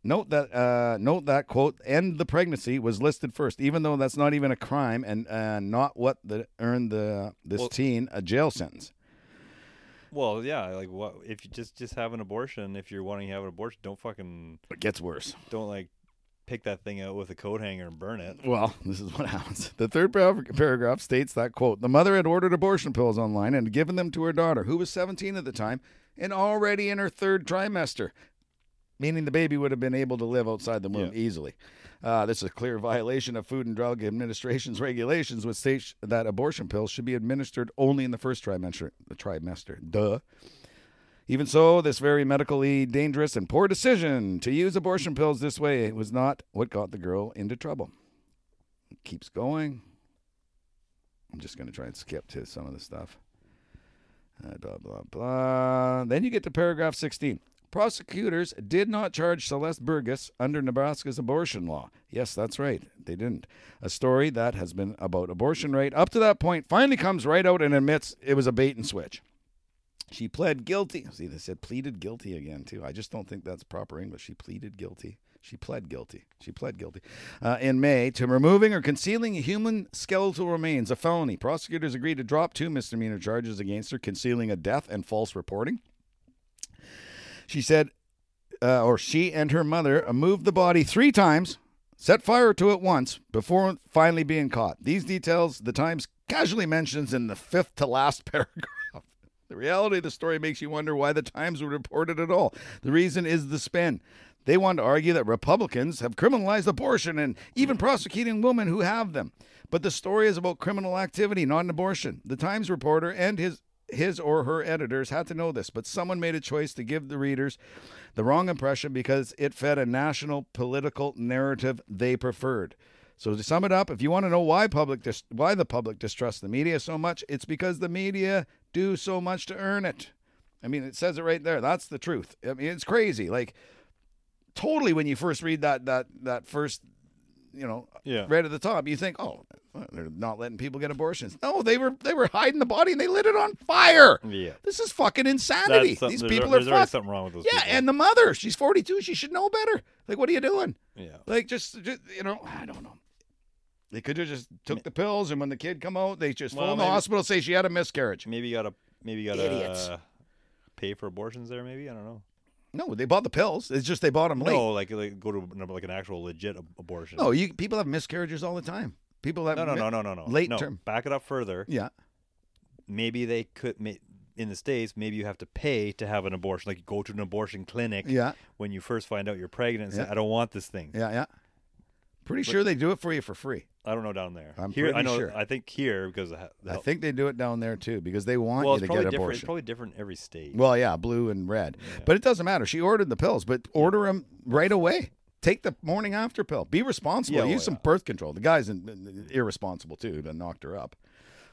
note that uh, note that quote end the pregnancy was listed first, even though that's not even a crime and uh, not what the, earned the this Well- teen a jail sentence. Well, yeah, like what if you just just have an abortion? If you're wanting to have an abortion, don't fucking It gets worse. don't like pick that thing out with a coat hanger and burn it. Well, this is what happens. The third par- paragraph states that quote: "The mother had ordered abortion pills online and given them to her daughter, who was 17 at the time and already in her third trimester, meaning the baby would have been able to live outside the womb Yeah. easily." Uh, this is a clear violation of Food and Drug Administration's regulations, which states that abortion pills should be administered only in the first trimester. The trimester, duh. Even so, this very medically dangerous and poor decision to use abortion pills this way was not what got the girl into trouble. It keeps going. I'm just going to try and skip to some of the stuff. Uh, blah, blah, blah. Then you get to paragraph 16. Prosecutors did not charge Celeste Burgess under Nebraska's abortion law. Yes, that's right. They didn't. A story that has been about abortion rate up to that point finally comes right out and admits it was a bait and switch. She pled guilty. See, they said pleaded guilty again, too. I just don't think that's proper English. She pleaded guilty. She pled guilty. She pled guilty. Uh, in May, to removing or concealing human skeletal remains, a felony. Prosecutors agreed to drop two misdemeanor charges against her concealing a death and false reporting. She said, uh, or she and her mother moved the body three times, set fire to it once before finally being caught. These details the Times casually mentions in the fifth to last paragraph. The reality of the story makes you wonder why the Times would report it at all. The reason is the spin. They want to argue that Republicans have criminalized abortion and even prosecuting women who have them. But the story is about criminal activity, not an abortion. The Times reporter and his his or her editors had to know this, but someone made a choice to give the readers the wrong impression because it fed a national political narrative they preferred. So to sum it up, if you want to know why public dis- why the public distrusts the media so much, it's because the media do so much to earn it. I mean, it says it right there. That's the truth. I mean, it's crazy. Like totally when you first read that that that first you know Yeah. right at the top, you think, "Oh, they're not letting people get abortions." No, they were they were hiding the body and they lit it on fire. Yeah. This is fucking insanity. These people there's are fucked. something wrong with those Yeah, people. and the mother, she's 42. She should know better. Like, what are you doing? yeah. Like, just, just you know, I don't know. They could have just took the pills, and when the kid come out, they just Well, phone the maybe- hospital, say she had a miscarriage. Maybe you gotta maybe you gotta Idiots. uh, pay for abortions there. Maybe I don't know. No, they bought the pills. It's just they bought them late. No, like like go to like an actual legit abortion. No, you people have miscarriages all the time. People have no, no, no, no, no, no. late no. term. Back it up further. Yeah, Maybe they could. In the states, maybe you have to pay to have an abortion. Like you go to an abortion clinic yeah, when you first find out you're pregnant and say, Yeah. "I don't want this thing." yeah, yeah. Pretty sure they do it for you for free. I don't know down there. I'm here, I know. sure. I think here because of the, I think they do it down there too because they want well, you it's to probably get different. It's probably different every state. Well, yeah, blue and red. Yeah. But it doesn't matter. She ordered the pills, but order them right away. Take the morning after pill. Be responsible. Yeah, oh, Use well, some yeah. birth control. The guy's in, irresponsible too, that knocked her up.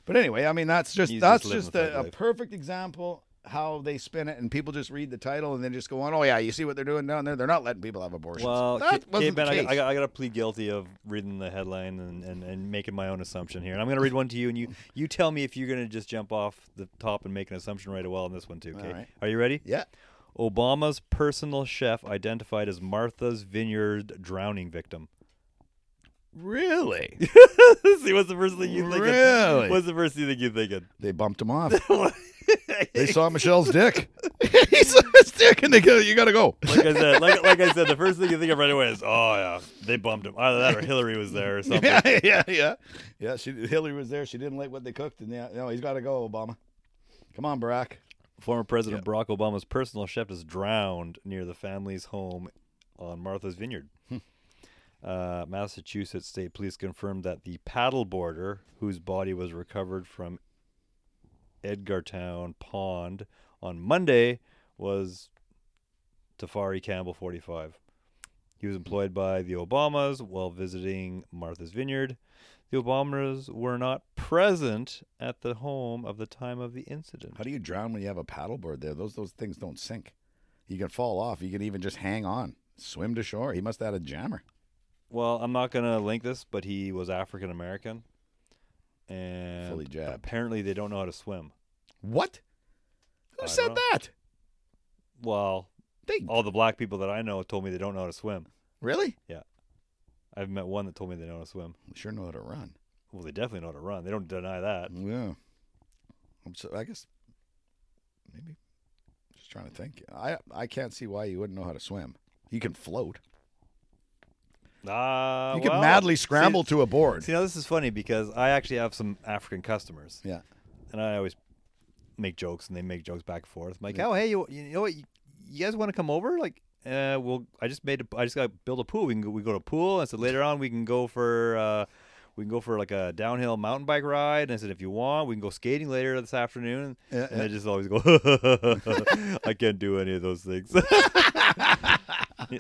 But anyway, I mean that's just He's that's just just a, a perfect example how they spin it, and people just read the title and then just go on. Oh yeah, you see what they're doing down there? They're not letting people have abortions. Well, that K- wasn't K- Ben, I, I, I got to plead guilty of reading the headline and, and, and making my own assumption here. And I'm going to read one to you, and you, you tell me if you're going to just jump off the top and make an assumption right away on this one, too. Okay. All right. Are you ready? yeah. Obama's personal chef identified as Martha's Vineyard drowning victim. Really? See, what's the first thing you think? Really? What's the first thing you thinking? they bumped him off. they saw Michelle's dick. he saw his dick, and they go, "You got to go." like I said, like, like I said, the first thing you think of right away is, oh yeah, they bumped him. Either that or Hillary was there or something. Yeah, yeah, yeah, yeah. She Hillary was there. She didn't like what they cooked, and yeah, no, he's got to go, Obama. Come on, Barack. Former President Barack Obama's personal chef is drowned near the family's home on Martha's Vineyard. uh, Massachusetts State Police confirmed that the paddleboarder, whose body was recovered from Edgartown Pond on Monday, was Tafari Campbell, 45. He was employed by the Obamas while visiting Martha's Vineyard. The Obamas were not present at the home of the time of the incident. How do you drown when you have a paddleboard there? Those those things don't sink. You can fall off. You can even just hang on, swim to shore. He must have had a jammer. Well, I'm not gonna link this, but he was African American, and Fully jabbed. apparently they don't know how to swim. What? Who I said that? Well, They all the black people that I know told me they don't know how to swim. really? I've met one that told me they know how to swim. We sure know how to run. Well, they definitely know how to run. They don't deny that. Yeah. So, I guess maybe just trying to think. I I can't see why you wouldn't know how to swim. You can float. Ah, you can well, madly scramble See, to a board. see, now this is funny because I actually have some African customers, yeah. and I always make jokes, and they make jokes back and forth. I'm like, Yeah. oh, hey, you, you know what? You, you guys want to come over? Like, uh, well, I just made, a, I just got to build a pool. We can go, we go to a pool. I said later on we can go for, uh, we can go for like a downhill mountain bike ride. And I said if you want, we can go skating later this afternoon. Yeah, and yeah. I just always go, I can't do any of those things.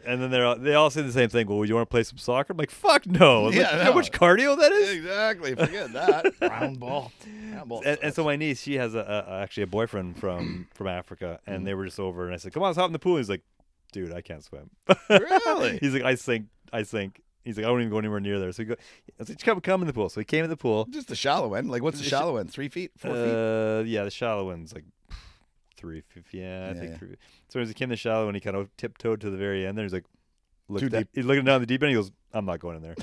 and then they're all, they all say the same thing. Well, would you want to play some soccer? I'm like, fuck no. I'm like, Yeah, you no. how much cardio that is? Exactly. Forget that. Round ball. Round ball. and, and so my niece, she has a, a actually a boyfriend from from Africa, and they were just over, and I said, "Come on, let's hop in the pool." He's like, "Dude, I can't swim." Really? He's like, "I sink, I sink." He's like, "I don't even go anywhere near there." So he go, I was like, "Come, come in the pool." So he came in the pool. just the shallow end. Like what's the Sh- shallow end? Three feet? Four feet? Uh, yeah, the shallow end's like three, fif- yeah, I Yeah, think yeah. three. So as he came in the shallow, and he kind of tiptoed to the very end. There, he's like, looked Too at- deep. He's looking down the deep end. He goes, "I'm not going in there."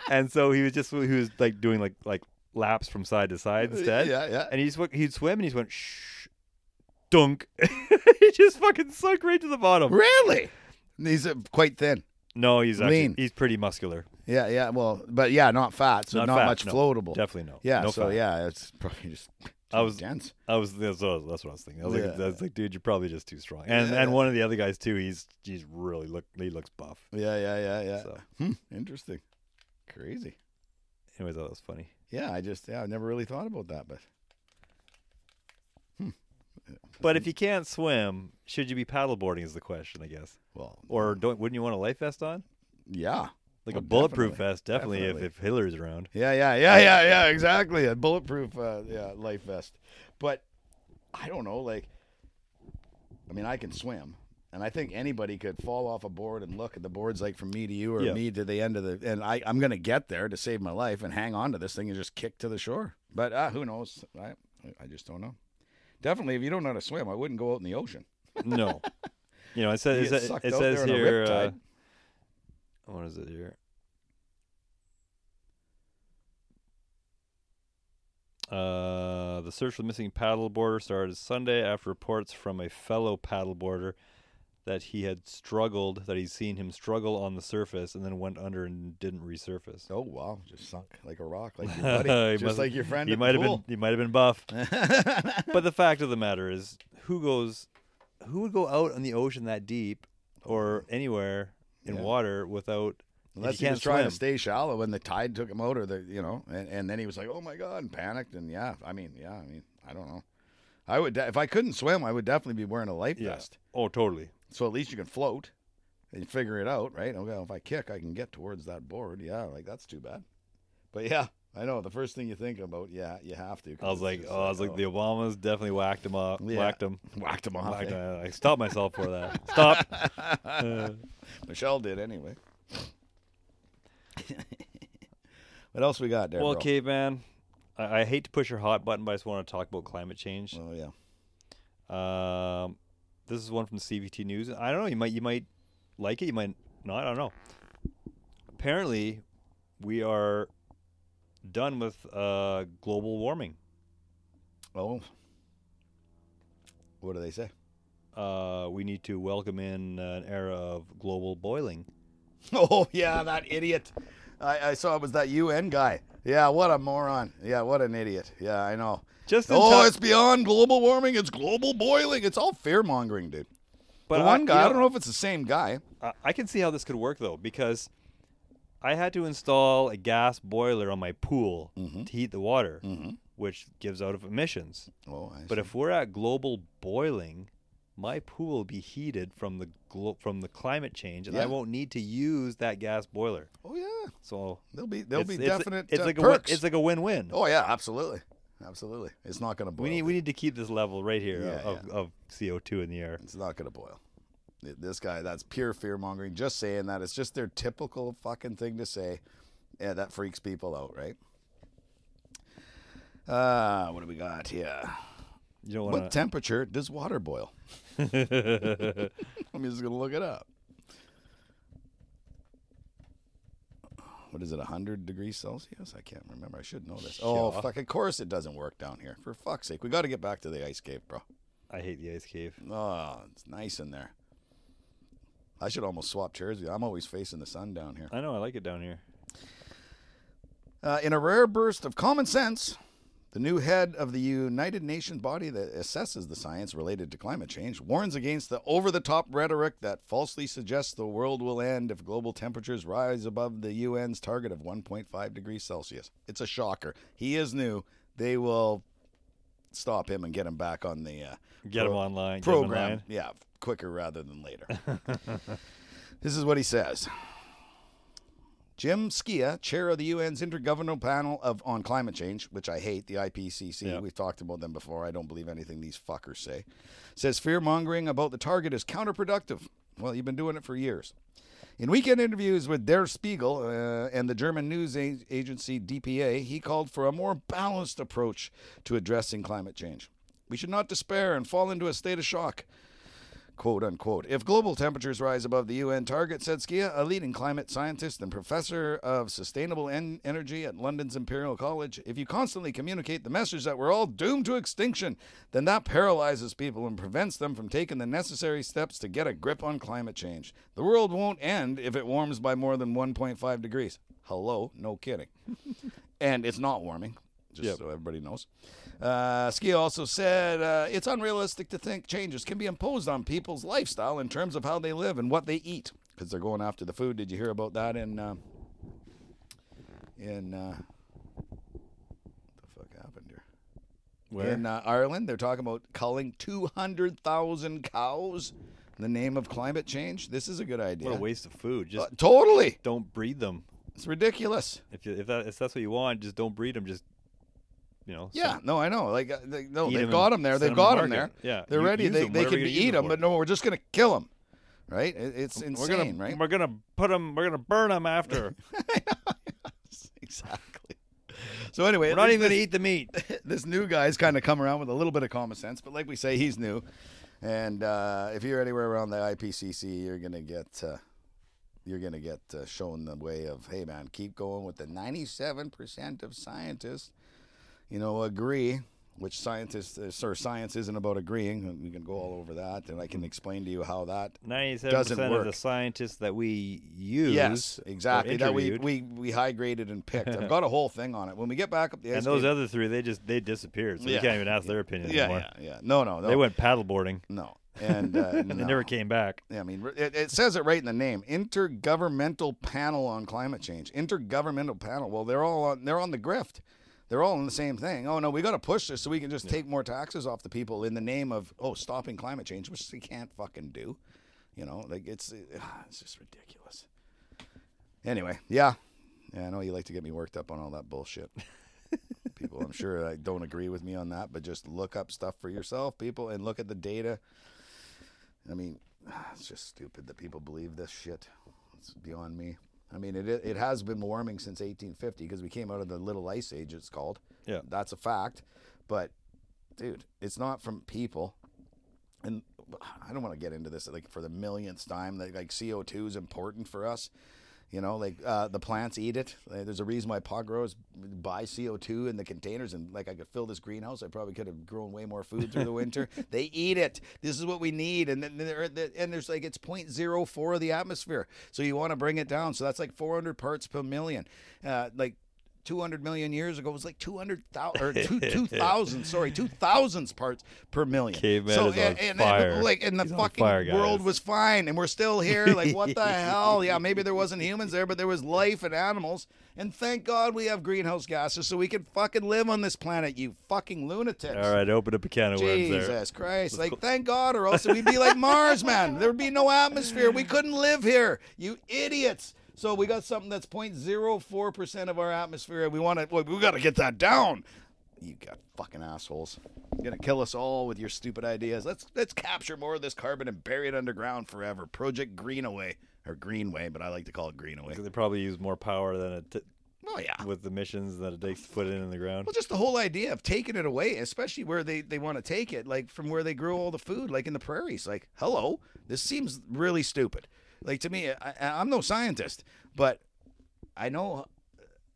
and so he was just he was like doing like like laps from side to side instead. Yeah, yeah. And he just he'd swim and he just went shh, dunk. he just fucking sunk right to the bottom. Really? He's uh, quite thin. No, he's actually Lean. he's pretty muscular. Yeah, yeah. Well, but yeah, not fat, so Not not, fat, much no. floatable. Definitely no. Yeah, no so fat. yeah, it's probably just I was dense. I was that's what I was, that's what I was thinking. I was like, I was like, dude, you're probably just too strong. And Yeah. and one of the other guys too. He's he's really look he looks buff. Yeah, yeah, yeah, yeah. So Hmm, interesting. Crazy. anyways, that was funny. Yeah, I just yeah, I never really thought about that, but But if you can't swim, should you be paddleboarding? Is the question, I guess. well, Or don't wouldn't you want a life vest on? yeah. Like Oh, a bulletproof definitely. vest, definitely, Definitely. if if Hillary's around. Yeah, yeah, yeah, yeah, yeah, exactly. A bulletproof uh, yeah, life vest. But I don't know, like I mean, I can swim. And I think anybody could fall off a board and look at the boards like from me to you or Yeah. me to the end of the and I, I'm gonna get there to save my life and hang on to this thing and just kick to the shore. But uh, who knows? I I just don't know. Definitely if you don't know how to swim, I wouldn't go out in the ocean. No, you know it says it, says- it says there in a here. Uh, what is it here? Uh, the search for the missing paddleboarder started Sunday after reports from a fellow paddleboarder that he had struggled, that he's seen him struggle on the surface and then went under and didn't resurface. Oh wow, just sunk like a rock, like your buddy, just like your friend. He might have been. He might have been buff. but the fact of the matter is, who goes, who would go out on the ocean that deep, or anywhere in Yeah. water without? Unless he was trying to stay shallow when the tide took him out, or the you know, and, and then he was like, "Oh my god," and panicked, and yeah, I mean, yeah, I mean, I don't know. I would de- if I couldn't swim, I would definitely be wearing a life Yeah. vest, Oh, totally. so at least you can float and figure it out, right? Okay, if I kick, I can get towards that board. Yeah, like that's too bad. But yeah, I know the first thing you think about, yeah, you have to. I was like, oh, I was like, the Obamas definitely whacked him up, Yeah. whacked him. whacked him off. Whacked eh? him. I stopped myself for that. Stop. Uh, Michelle did anyway. what else we got there? well, bro? caveman, I, I hate to push your hot button, but I just want to talk about climate change. Oh yeah. Um, this is one from the CTV News. I don't know. You might you might like it. You might not. I don't know. Apparently, we are done with uh, global warming. Oh. What do they say? Uh, we need to welcome in an era of global boiling. Oh yeah, that idiot. I, I saw it was that UN guy. Yeah, what a moron. Yeah, what an idiot. Yeah, I know. Just Oh, ti- it's beyond global warming. It's global boiling. It's all fear mongering, dude. but the I- one you guy, I don't know if it's the same guy. I- I can see how this could work though, because I had to install a gas boiler on my pool Mhm. to heat the water, Mm-hmm. which gives out of emissions. Oh, I But see. if we're at global boiling, my pool will be heated from the glo- from the climate change, and I won't need to use that gas boiler. oh yeah, So there'll be there'll it's, be definite It's uh, like a win, perks. it's like a win-win. oh yeah, absolutely, absolutely. It's not going to boil. we need dude. we need to keep this level right here Yeah, of, yeah. of CO two in the air. It's not going to boil. This guy, that's pure fear mongering. Just saying that. It's just their typical fucking thing to say. Yeah, that freaks people out, right? Uh, what do we got here? What temperature does water boil? I'm just to look it up. What is it, 100 degrees Celsius? I can't remember. I should know this. Oh, Yeah. fuck. Of course it doesn't work down here. For fuck's sake. We got to get back to the ice cave, bro. I hate the ice cave. Oh, it's nice in there. I should almost swap chairs. I'm always facing the sun down here. I know I like it down here. Uh, in a rare burst of common sense, the new head of the United Nations body that assesses the science related to climate change warns against the over the top rhetoric that falsely suggests the world will end if global temperatures rise above the UN's target of 1.5 degrees Celsius. It's a shocker. He is new. They will stop him and get him back on the uh, Get him online. Get 'em in program. line. Yeah, quicker rather than later. this is what he says. Jim Skea, chair of the UN's Intergovernmental Panel of on Climate Change, which I hate, the IPCC. We've talked about them before. I don't believe anything these fuckers say. Says fear mongering about the target is counterproductive. Well, you've been doing it for years. In weekend interviews with Der Spiegel uh, and the German news agency DPA, he called for a more balanced approach to addressing climate change. We should not despair and fall into a state of shock. Quote unquote. If global temperatures rise above the UN target, said Skea, a leading climate scientist and professor of sustainable en- energy at London's Imperial College, if you constantly communicate the message that we're all doomed to extinction, then that paralyzes people and prevents them from taking the necessary steps to get a grip on climate change. The world won't end if it warms by more than 1.5 degrees. Hello, no kidding. and it's not warming, just Yep. so everybody knows. Uh, Skea also said uh, it's unrealistic to think changes can be imposed on people's lifestyle in terms of how they live and what they eat because they're going after the food. Did you hear about that in uh, in uh, what the fuck happened here? Where? In uh, Ireland, they're talking about culling 200,000 cows in the name of climate change. This is a good idea. what a waste of food. Just Uh, totally. don't breed them. It's ridiculous. If you, if that if that's what you want, just don't breed them. Just you know. Yeah, send- no, I know. Like, uh, they, no, Eat they've got them there. They've to got them there. Yeah, they're ready. They, they can you're be gonna use eat 'em them, but no, we're just gonna kill them. Right? It, it's We're insane, gonna right? we're gonna put them. We're gonna burn them after. exactly. So anyway, we're not even gonna eat the meat. this new guy's kind of come around with a little bit of common sense, but like we say, he's new. And uh, if you're anywhere around the IPCC, you're gonna get uh, you're gonna get uh, shown the way of hey man, keep going with the 97% of scientists, you know, agree. Which scientists, uh, sir, science isn't about agreeing. We can go all over that, and I can explain to you how that. Doesn't percent of the scientists that we use. Yes, exactly. That we, we we high graded and picked. I've got a whole thing on it. When we get back up the and those other three, they just they disappeared. So Yeah. you can't even ask their opinion yeah, anymore. yeah, yeah. No, no, no. They went paddleboarding no, and uh, and they no. never came back. Yeah, I mean, it, it says it right in the name. Intergovernmental Panel on Climate Change. Intergovernmental Panel. Well, they're all on. They're on the grift. They're all in the same thing. Oh no, we got to push this so we can just take more taxes off the people in the name of oh stopping climate change, which they can't fucking do. You know, like it's it's just ridiculous. Anyway, yeah, yeah. I know you like to get me worked up on all that bullshit. people, I'm sure uh, don't agree with me on that, but just look up stuff for yourself, people, and look at the data. I mean, it's just stupid that people believe this shit. It's beyond me. I mean, it it has been warming since 1850 because we came out of the Little Ice Age. It's called. Yeah. that's a fact. But, dude, it's not from people. And I don't want to get into this like for the millionth time. That like CO two is important for us. You know, like uh, the plants eat it. Like, there's a reason why pot growers buy CO2 in the containers, and like I could fill this greenhouse, I probably could have grown way more food through the winter. they eat it. This is what we need, and then and there's like it's 0.04 of the atmosphere, so you want to bring it down. So that's like 400 parts per million. Uh, like 200 million years ago it was like 200,000 or two, 2,000, sorry, 2,000 parts per million. Caveman so, is on and, and- and, like, and the He's fucking fire, world was fine, and we're still here. Like, what the hell? Yeah, maybe there wasn't humans there, but there was life and animals. And thank God we have greenhouse gases so we can fucking live on this planet, you fucking lunatics. All right, open up a can of worms there. Jesus Christ. Like, thank God, or else we'd be like Mars, man. There'd be no atmosphere. We couldn't live here. You idiots. So we got something that's 0.04% of our atmosphere. We want to, we got to get that down. You got fucking assholes. You're gonna kill us all with your stupid ideas. Let's let's capture more of this carbon and bury it underground forever. Project Greenaway or Greenway, but I like to call it Greenaway. They probably use more power than it t- Oh yeah. with the missions that it takes to put it in the ground. Well, just the whole idea of taking it away, especially where they, they want to take it, like from where they grow all the food, like in the prairies. Like, hello, this seems really stupid. Like to me, I, I'm no scientist, but I know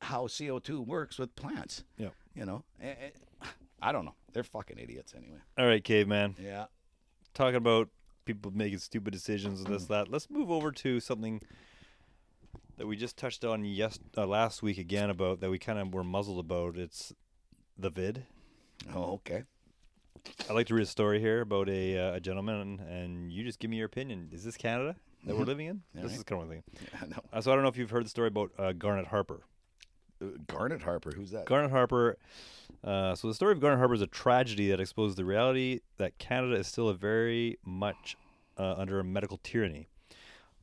how CO2 works with plants. Yeah. You know, Eh, eh, I don't know. They're fucking idiots anyway. All right, caveman. Yeah. Talking about people making stupid decisions and this that. Let's move over to something that we just touched on yes uh, last week again about that we kind of were muzzled about. It's the vid. Oh, okay. I'd like to read a story here about a, uh, a gentleman, and you just give me your opinion. Is this Canada that we're living in? All this right. is kind of thing. Yeah, no. Uh, so I don't know if you've heard the story about uh, Garnet Harper. Uh, Garnet Harper, who's that? Garnet Harper. Uh, so the story of Garnet Harper is a tragedy that exposed the reality that Canada is still a very much uh, under a medical tyranny.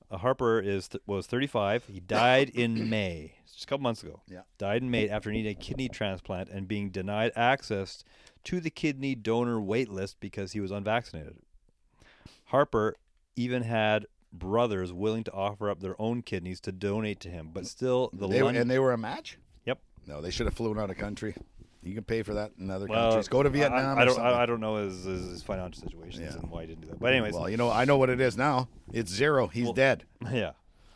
Uh, Harper is th- was 35. He died in May, just a couple months ago. Yeah. Died in May after needing a kidney transplant and being denied access to the kidney donor wait list because he was unvaccinated. Harper even had brothers willing to offer up their own kidneys to donate to him, but still the They, London- and they were a match? Yep. No, they should have flown out of country. You can pay for that in other Well, countries. Go to I- Vietnam. I, or don't. I, I don't know his, his, his financial situations Yeah. and why he didn't do that. But anyways, Well, you know, I know what it is now. It's zero. He's Well- dead. yeah.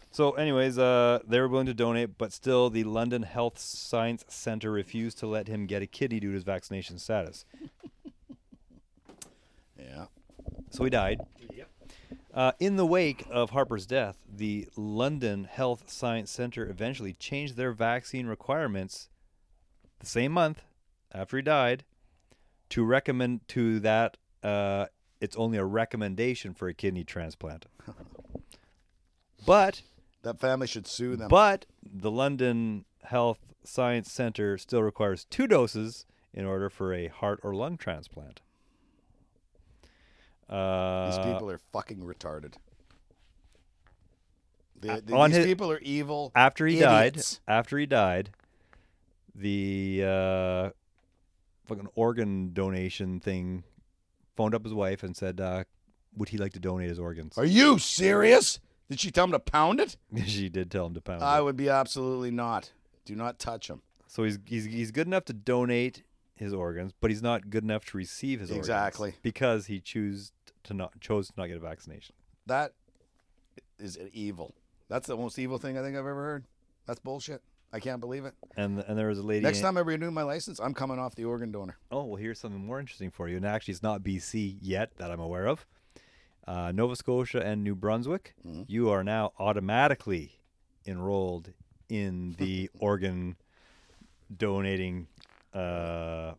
So, anyways, uh, they were willing to donate, but still, the London Health Science Centre refused to let him get a kidney due to his vaccination status. Yeah. So he died. Uh, in the wake of Harper's death, the London Health Science Centre eventually changed their vaccine requirements the same month after he died to recommend to that uh, it's only a recommendation for a kidney transplant. but That family should sue them. but the London Health Science Center still requires two doses in order for a heart or lung transplant. Uh, these people are fucking retarded. The, the- on these his- people are evil. after he idiots. died, after he died, the uh, fucking organ donation thing phoned up his wife and said, uh, "Would he like to donate his organs?" Are you serious? Did she tell him to pound it? she did tell him to pound. I it. I would be absolutely not. Do not touch him. So he's he's he's good enough to donate his organs, but he's not good enough to receive his Exactly. organs because he choose to not chose to not get a vaccination. That is an evil. That's the most evil thing I think I've ever heard. That's bullshit. I can't believe it. And and there was a lady. Next in- time I renew my license, I'm coming off the organ donor. Oh well, here's something more interesting for you. And actually, it's not BC yet that I'm aware of. Uh, Nova Scotia and New Brunswick, Mm-hmm. you are now automatically enrolled in the organ donating uh,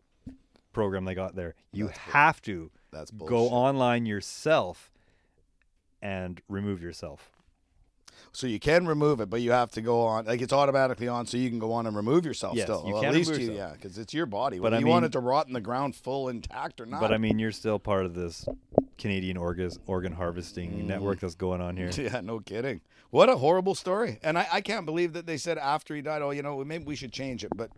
program they got there. You That's have to That's go online yourself and remove yourself. So you can remove it, but you have to go on. Like it's automatically on, so you can go on and remove yourself. Yes, still, you well, at least you, yeah, because it's your body. But Whether I you want mean- it to rot in the ground full intact or not. But I mean, you're still part of this Canadian organ organ harvesting mm-hmm. network that's going on here. yeah, no kidding. What a horrible story. And I, I can't believe that they said after he died, oh, you know, maybe we should change it, but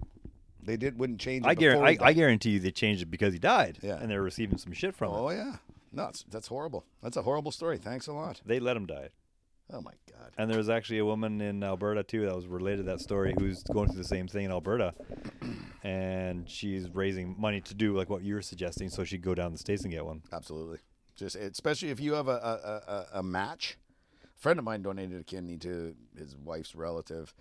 they did wouldn't change it. I, guarantee, I, I guarantee you they changed it because he died. Yeah. And they're receiving some shit from it. Oh yeah, no, that's, that's horrible. That's a horrible story. Thanks a lot. They let him die. Oh my god. And there was actually a woman in Alberta too that was related to that story who's going through the same thing in Alberta, and she's raising money to do like what you were suggesting, so she'd go down the states and get one. Absolutely. Just especially if you have a a, a, a match. A friend of mine donated a kidney to his wife's relative,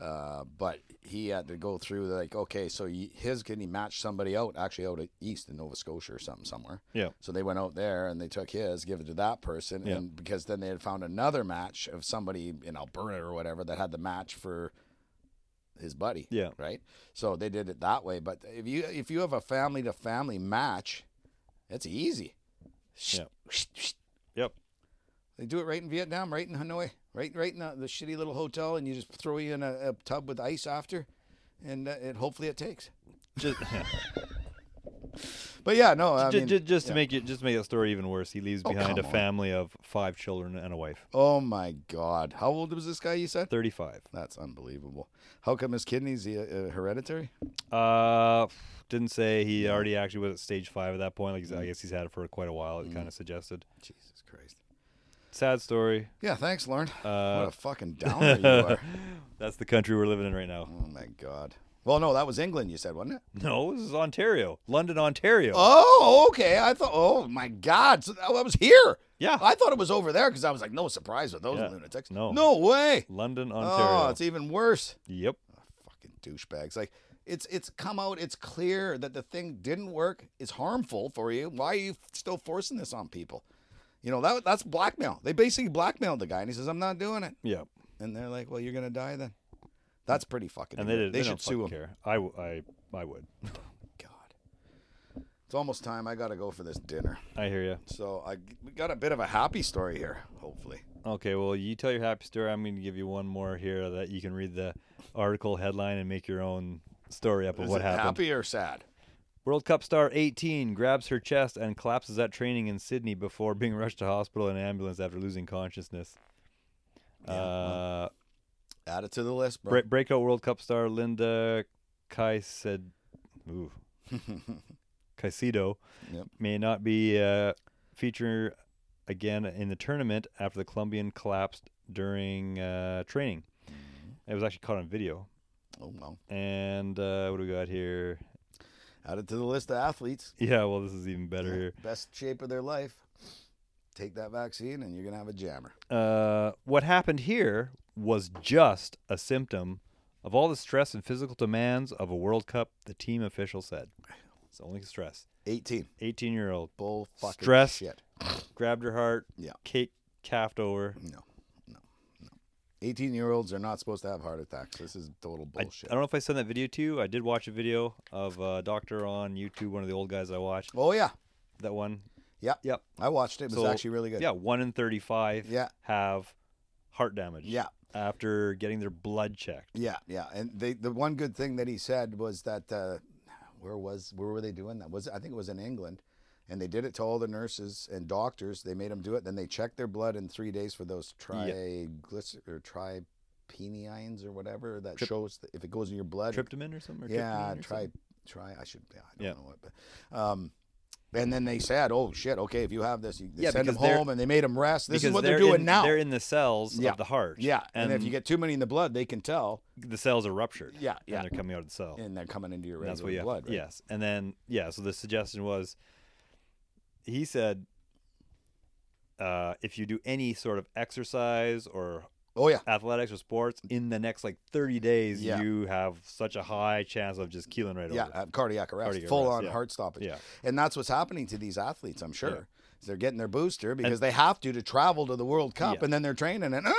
uh, but he had to go through like okay, so y- his he match somebody out actually out east in Nova Scotia or something somewhere. Yeah. So they went out there and they took his, give it to that person, Yeah. and because then they had found another match of somebody in Alberta or whatever that had the match for his buddy. Yeah. Right. So they did it that way. But if you if you have a family to family match, it's easy. Yeah. Yep. They do it right in Vietnam, right in Hanoi, right right in the, the shitty little hotel, and you just throw you in a, a tub with ice after, and uh, it hopefully it takes. Just, But yeah, no, I ju- mean, ju- just to make it just to make the story even worse, he leaves Oh, behind a on. family of five children and a wife. Oh my God, how old was this guy? You said Thirty-five. that's unbelievable. How come his kidneys uh, hereditary? Uh, didn't say he already actually was at stage five at that point. Like I guess he's had it for quite a while. It kind of suggested. Jesus Christ. Sad story. Yeah, thanks, Lauren. Uh, what a fucking downer you are. That's the country we're living in right now. Oh my God. Well, no, that was England. You said, wasn't it? No, this is Ontario, London, Ontario. Oh, okay. I thought. Oh my God. So that was here. Yeah. I thought it was over there because I was like, no surprise with those Yeah. lunatics. No. No way. London, Ontario. Oh, it's even worse. yep. Fucking douchebags. Like it's it's come out. It's clear that the thing didn't work. It's harmful for you. Why are you still forcing this on people? You know that that's blackmail. They basically blackmailed the guy, and he says, "I'm not doing it." Yep. And they're like, "Well, you're gonna die then." That's pretty fucking. And they did. They, should don't sue him. care. I, w- I, I would. God, it's almost time. I gotta go for this dinner. I hear you. So I we got a bit of a happy story here. Hopefully, Okay, well, you tell your happy story. I'm going to give you one more here that you can read the article headline and make your own story up of is what happened. happy or sad? World Cup star 18 grabs her chest and collapses at training in Sydney before being rushed to hospital in an ambulance after losing consciousness. uh, Add it to the list, bro. break, breakout World Cup star Linda Caicedo, ooh, Caicedo Yep. may not be uh, feature again in the tournament after the Colombian collapsed during uh, training. Mm-hmm. It was actually caught on video. Oh well. And uh, what do we got here? Add it to the list of athletes. Yeah, well, this is even better here. Best shape of their life. Take that vaccine, and you're gonna have a jammer. uh, what happened here was just a symptom of all the stress and physical demands of a World Cup, the team official said. It's only stress. 18. 18 year old Bull fucking Stress. shit. grabbed her heart, Yeah. cake calfed over. No. 18 year olds are not supposed to have heart attacks. This is total I, I don't know if I sent that video to you. I did watch a video of a doctor on YouTube, one of the old guys I watched. oh yeah, That one. yeah. Yep. I watched it. It was So, actually really good. Yeah, one in thirty-five. Yeah. have heart damage. Yeah. after getting their blood checked. Yeah, yeah, and they the one good thing that he said was that uh, where was where were they doing that? Was I think it was in England, and they did it to all the nurses and doctors. They made them do it. Then they checked their blood in three days for those triglycer or tripenines or whatever that Trip- shows that if it goes in your blood. Tryptamine or something. Or yeah, try try. I should. Yeah, I don't Yeah. know what, but. Um, and then they said, "Oh shit, okay, if you have this, you Yeah, send them home, and they made them rest. This is what they're, they're doing in, now. They're in the cells Yeah. of the heart. yeah, and, if you get too many in the blood, they can tell, the cells are ruptured. Yeah, yeah. And they're coming out of the cell. and they're coming into your And that's regular what you have. blood. Right? Yes, and then yeah. So the suggestion was, he said, uh, if you do any sort of exercise or Oh yeah. athletics or sports in the next like 30 days, Yeah. you have such a high chance of just keeling right Yeah, over. uh, cardiac arrest, Cardiac full arrest, on yeah. heart stoppage. Yeah. And that's what's happening to these athletes, I'm sure. Yeah. They're getting their booster because they have to to travel to the World Cup Yeah. and then they're training and and-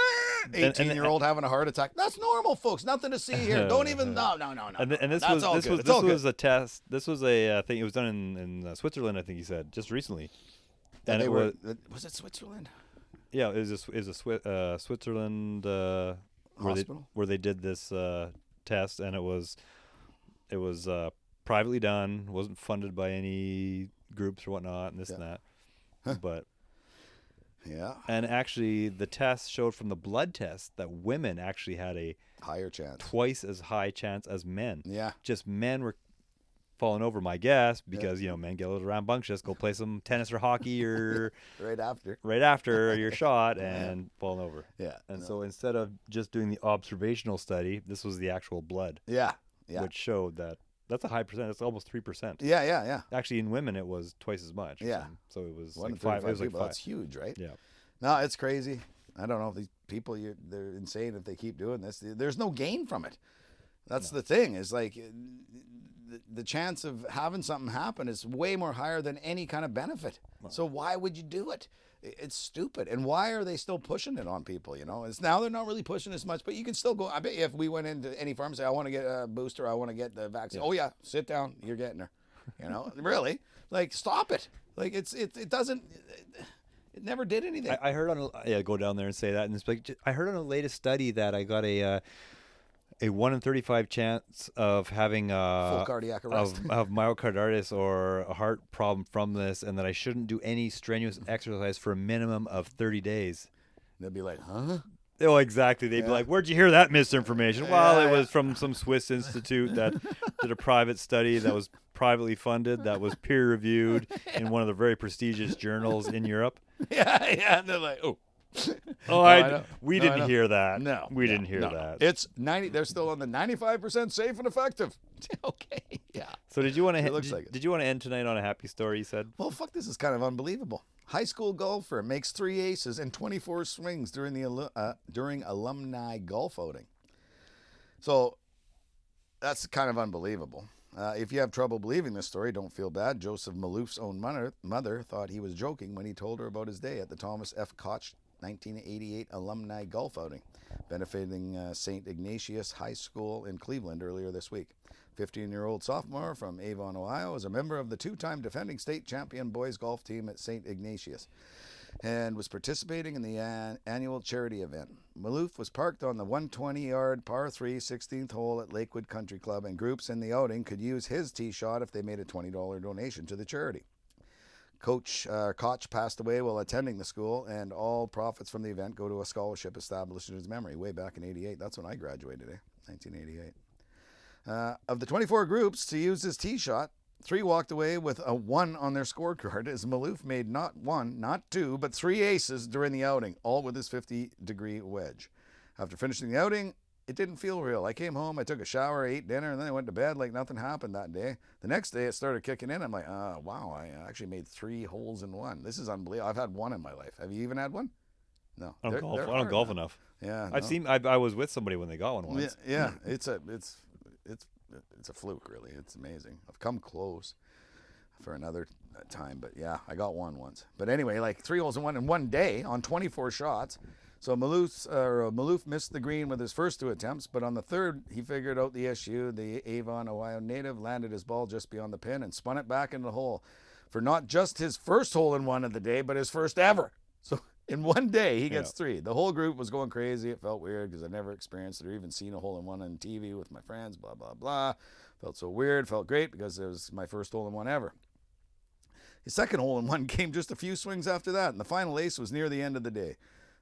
18 year old having a heart attack. That's normal, folks. Nothing to see here. Don't even no no no no. And, and this That's was this good. was It's this good. was a test. This was a uh, thing. It was done in in uh, Switzerland, I think he said, just recently. And And they it were, was was it Switzerland? yeah, it was a, it was a Swi- uh, Switzerland uh, where they Hospital? where they did this uh, test, and it was it was uh, privately done, wasn't funded by any groups or whatnot, and this and that. But Yeah, and actually, the test showed from the blood test that women actually had a higher chance. twice as high chance as men. Yeah. Just men were falling over, my guess, because you know men get a little rambunctious, go play some tennis or hockey or Right after. right after your shot and falling over. Yeah. And no. so instead of just doing the observational study, this was the actual blood, Yeah. Yeah. which showed that that's a high percent. It's almost three percent. yeah, yeah, yeah. Actually, in women, it was twice as much. Yeah. So, so it was One like five. It was like people. five. That's huge, right? Yeah. No, it's crazy. I don't know. if These people, you they're insane if they keep doing this. There's no gain from it. That's the thing. Is like uh, the, the chance of having something happen is way more higher than any kind of benefit. So why would you do it? It's stupid. And why are they still pushing it on people? You know, it's now they're not really pushing as much, but you can still go. I bet if we went into any farm say, I want to get a booster, I want to get the vaccine. Oh yeah, sit down, you're getting her. You know, really, like stop it. Like it's it it doesn't. It never did anything. I, I heard on a, yeah go down there and say that and it's like I heard on a latest study that I got a uh, a one in thirty five chance of having a Full cardiac arrest. of, of myocarditis or a heart problem from this, and that I shouldn't do any strenuous exercise for a minimum of thirty days. They'll be like, huh? Oh, exactly. They'd be like, "Where'd you hear that misinformation?" Well, Yeah, it yeah. was from some Swiss institute that did a private study that was privately funded, that was peer reviewed in one of the very prestigious journals in Europe. yeah, yeah. And they're like, oh. Oh, I I, we No, didn't hear that. No, we no, didn't hear no, no. that. It's ninety. They're still on the ninety-five percent safe and effective. okay, yeah. so did you want to? It looks did, like it. did you want to end tonight on a happy story? You said. Well, fuck, this is kind of unbelievable. High school golfer makes three aces and twenty-four swings during the uh, during alumni golf outing. So that's kind of unbelievable. Uh, if you have trouble believing this story, don't feel bad. Joseph Malouf's own mother, mother thought he was joking when he told her about his day at the Thomas F. Koch 1988 alumni golf outing, benefiting uh, St. Ignatius High School in Cleveland earlier this week. 15 year old sophomore from Avon, Ohio, is a member of the two time defending state champion boys golf team at St. Ignatius and was participating in the an- annual charity event. Malouf was parked on the 120 yard par 3 16th hole at Lakewood Country Club, and groups in the outing could use his tee shot if they made a $20 donation to the charity. Coach uh, Koch passed away while attending the school, and all profits from the event go to a scholarship established in his memory way back in 88. That's when I graduated, eh? 1988. Uh, of the 24 groups to use his tee shot, three walked away with a one on their scorecard as Malouf made not one, not two, but three aces during the outing, all with his 50 degree wedge. After finishing the outing, it didn't feel real. I came home, I took a shower, ate dinner, and then I went to bed like nothing happened that day. The next day, it started kicking in. I'm like, uh, wow, I actually made three holes in one. This is unbelievable. I've had one in my life. Have you even had one? No. I don't They're- golf. they're I don't golf enough. Yeah. I've no. seen. I, I was with somebody when they got one once. Yeah, yeah, it's a it's it's it's a fluke, really. It's amazing. I've come close for another time, but yeah, I got one once. But anyway, like three holes in one in one day on 24 shots. So Malouf, uh, Malouf missed the green with his first two attempts, but on the third, he figured out the issue. The Avon, Ohio native landed his ball just beyond the pin and spun it back into the hole for not just his first hole in one of the day, but his first ever. So in one day, he gets Yeah. three. The whole group was going crazy. It felt weird because I'd never experienced it or even seen a hole in one on TV with my friends, blah, blah, blah. Felt so weird. Felt great because it was my first hole in one ever. His second hole in one came just a few swings after that, and the final ace was near the end of the day.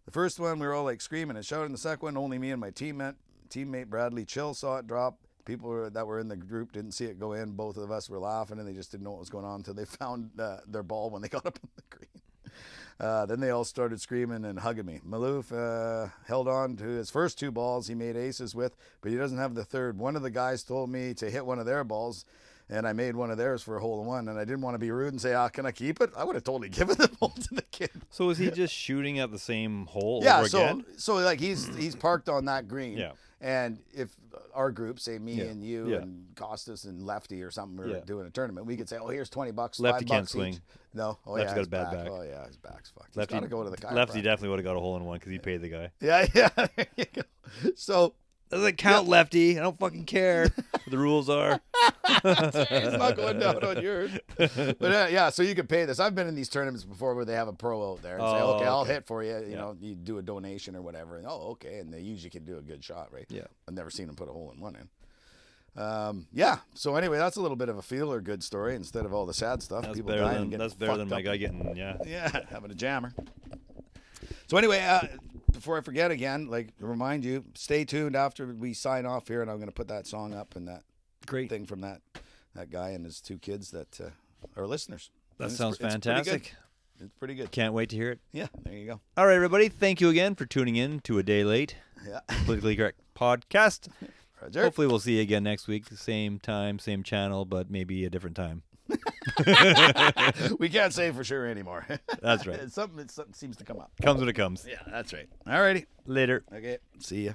The first one, we were all like screaming and shouting. The second one, only me and my teammate, teammate Bradley Chill saw it drop. People that were in the group didn't see it go in. Both of us were laughing, and they just didn't know what was going on until they found uh, their ball when they got up on the green. Uh, then they all started screaming and hugging me. Malouf uh, held on to his first two balls he made aces with, but he doesn't have the third. One of the guys told me to hit one of their balls, and I made one of theirs for a hole in one. And I didn't want to be rude and say, "Ah, can I keep it?" I would have totally given the ball to the kid. So is he just shooting at the same hole Yeah, over so again? so like he's he's parked on that green. Yeah. And if our group, say me Yeah. and you Yeah. and Costas and Lefty or something, were Yeah. doing a tournament, we could say, "Oh, here's twenty bucks." Lefty five can't bucks swing. Each. No, oh Lefty's yeah, his a bad back. Oh yeah, his back's fucked. Lefty, got to go to the chiropractor. Lefty definitely would have got a hole in one because he paid the guy. Yeah, yeah. there you go. So Doesn't count, Lefty. I don't fucking care what the rules are. it's not going down on yours. But uh, yeah, so you can pay this. I've been in these tournaments before where they have a pro out there and say, Oh, "Okay, I'll okay. hit for you." You Yeah. know, you do a donation or whatever, and oh, okay, and they usually can do a good shot, right? Yeah. I've never seen them put a hole in one in. Um, yeah. So anyway, that's a little bit of a feeler good story instead of all the sad stuff. That's People better dying than and getting that's better than fucked my up. guy getting yeah. Yeah, having a jammer. So anyway, uh, before I forget again, like to remind you, stay tuned after we sign off here, and I'm going to put that song up and that Great. thing from that that guy and his two kids that uh, are listeners. That And sounds it's fantastic. It's pretty good. Can't wait to hear it. Yeah, there you go. All right, everybody. Thank you again for tuning in to a day late Yeah. politically correct podcast. Roger. Hopefully, we'll see you again next week, same time, same channel, but maybe a different time. we can't say for sure anymore. That's right. Something, something seems to come up. Comes when it comes. Yeah, that's right. All righty. Later. Okay. See ya.